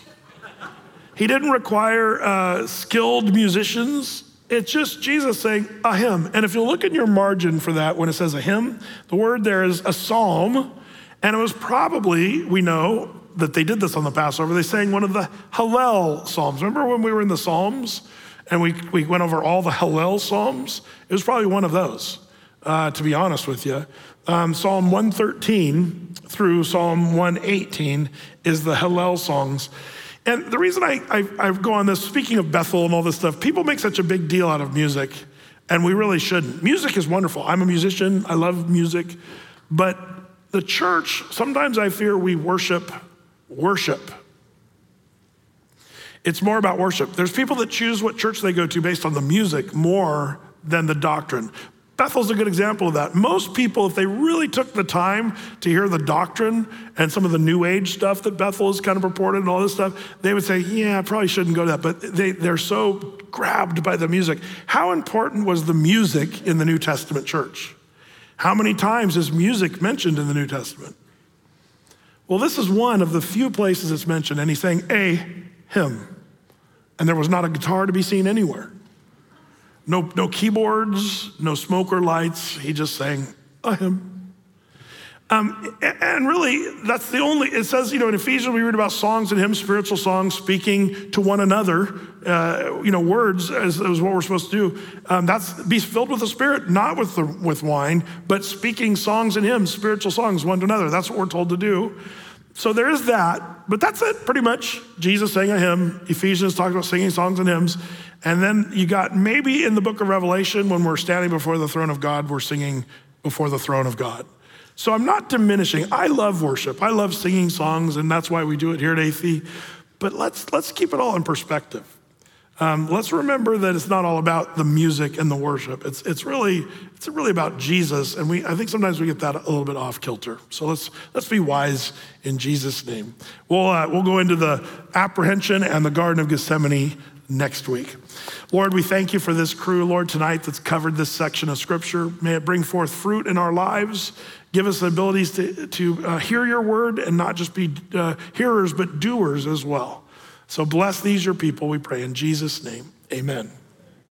He didn't require uh, skilled musicians. It's just Jesus saying a hymn. And if you look in your margin for that, when it says a hymn, the word there is a psalm. And it was probably, we know that they did this on the Passover, they sang one of the Hallel Psalms. Remember when we were in the Psalms? And we, we went over all the Hallel Psalms. It was probably one of those, uh, to be honest with you. Um, Psalm 113 through Psalm 118 is the Hallel songs. And the reason I, I, I go on this, speaking of Bethel and all this stuff, people make such a big deal out of music, and we really shouldn't. Music is wonderful. I'm a musician, I love music, but the church, sometimes I fear we worship worship it's more about worship. There's people that choose what church they go to based on the music more than the doctrine. Bethel's a good example of that. Most people, if they really took the time to hear the doctrine and some of the new age stuff that Bethel has kind of reported and all this stuff, they would say, Yeah, I probably shouldn't go to that. But they, they're so grabbed by the music. How important was the music in the New Testament church? How many times is music mentioned in the New Testament? Well, this is one of the few places it's mentioned, and he's saying a hymn and there was not a guitar to be seen anywhere. No, no keyboards, no smoke or lights. He just sang a hymn. Um, and really, that's the only, it says, you know, in Ephesians, we read about songs and hymns, spiritual songs, speaking to one another, uh, you know, words as, as what we're supposed to do. Um, that's be filled with the Spirit, not with, the, with wine, but speaking songs and hymns, spiritual songs, one to another. That's what we're told to do. So there is that, but that's it pretty much. Jesus sang a hymn. Ephesians talks about singing songs and hymns. And then you got maybe in the book of Revelation, when we're standing before the throne of God, we're singing before the throne of God. So I'm not diminishing. I love worship. I love singing songs, and that's why we do it here at Athey. But let's, let's keep it all in perspective. Um, let's remember that it's not all about the music and the worship. It's, it's, really, it's really about Jesus. And we, I think sometimes we get that a little bit off kilter. So let's, let's be wise in Jesus' name. We'll, uh, we'll go into the apprehension and the Garden of Gethsemane next week. Lord, we thank you for this crew, Lord, tonight that's covered this section of scripture. May it bring forth fruit in our lives. Give us the abilities to, to uh, hear your word and not just be uh, hearers, but doers as well. So bless these, your people, we pray in Jesus' name. Amen.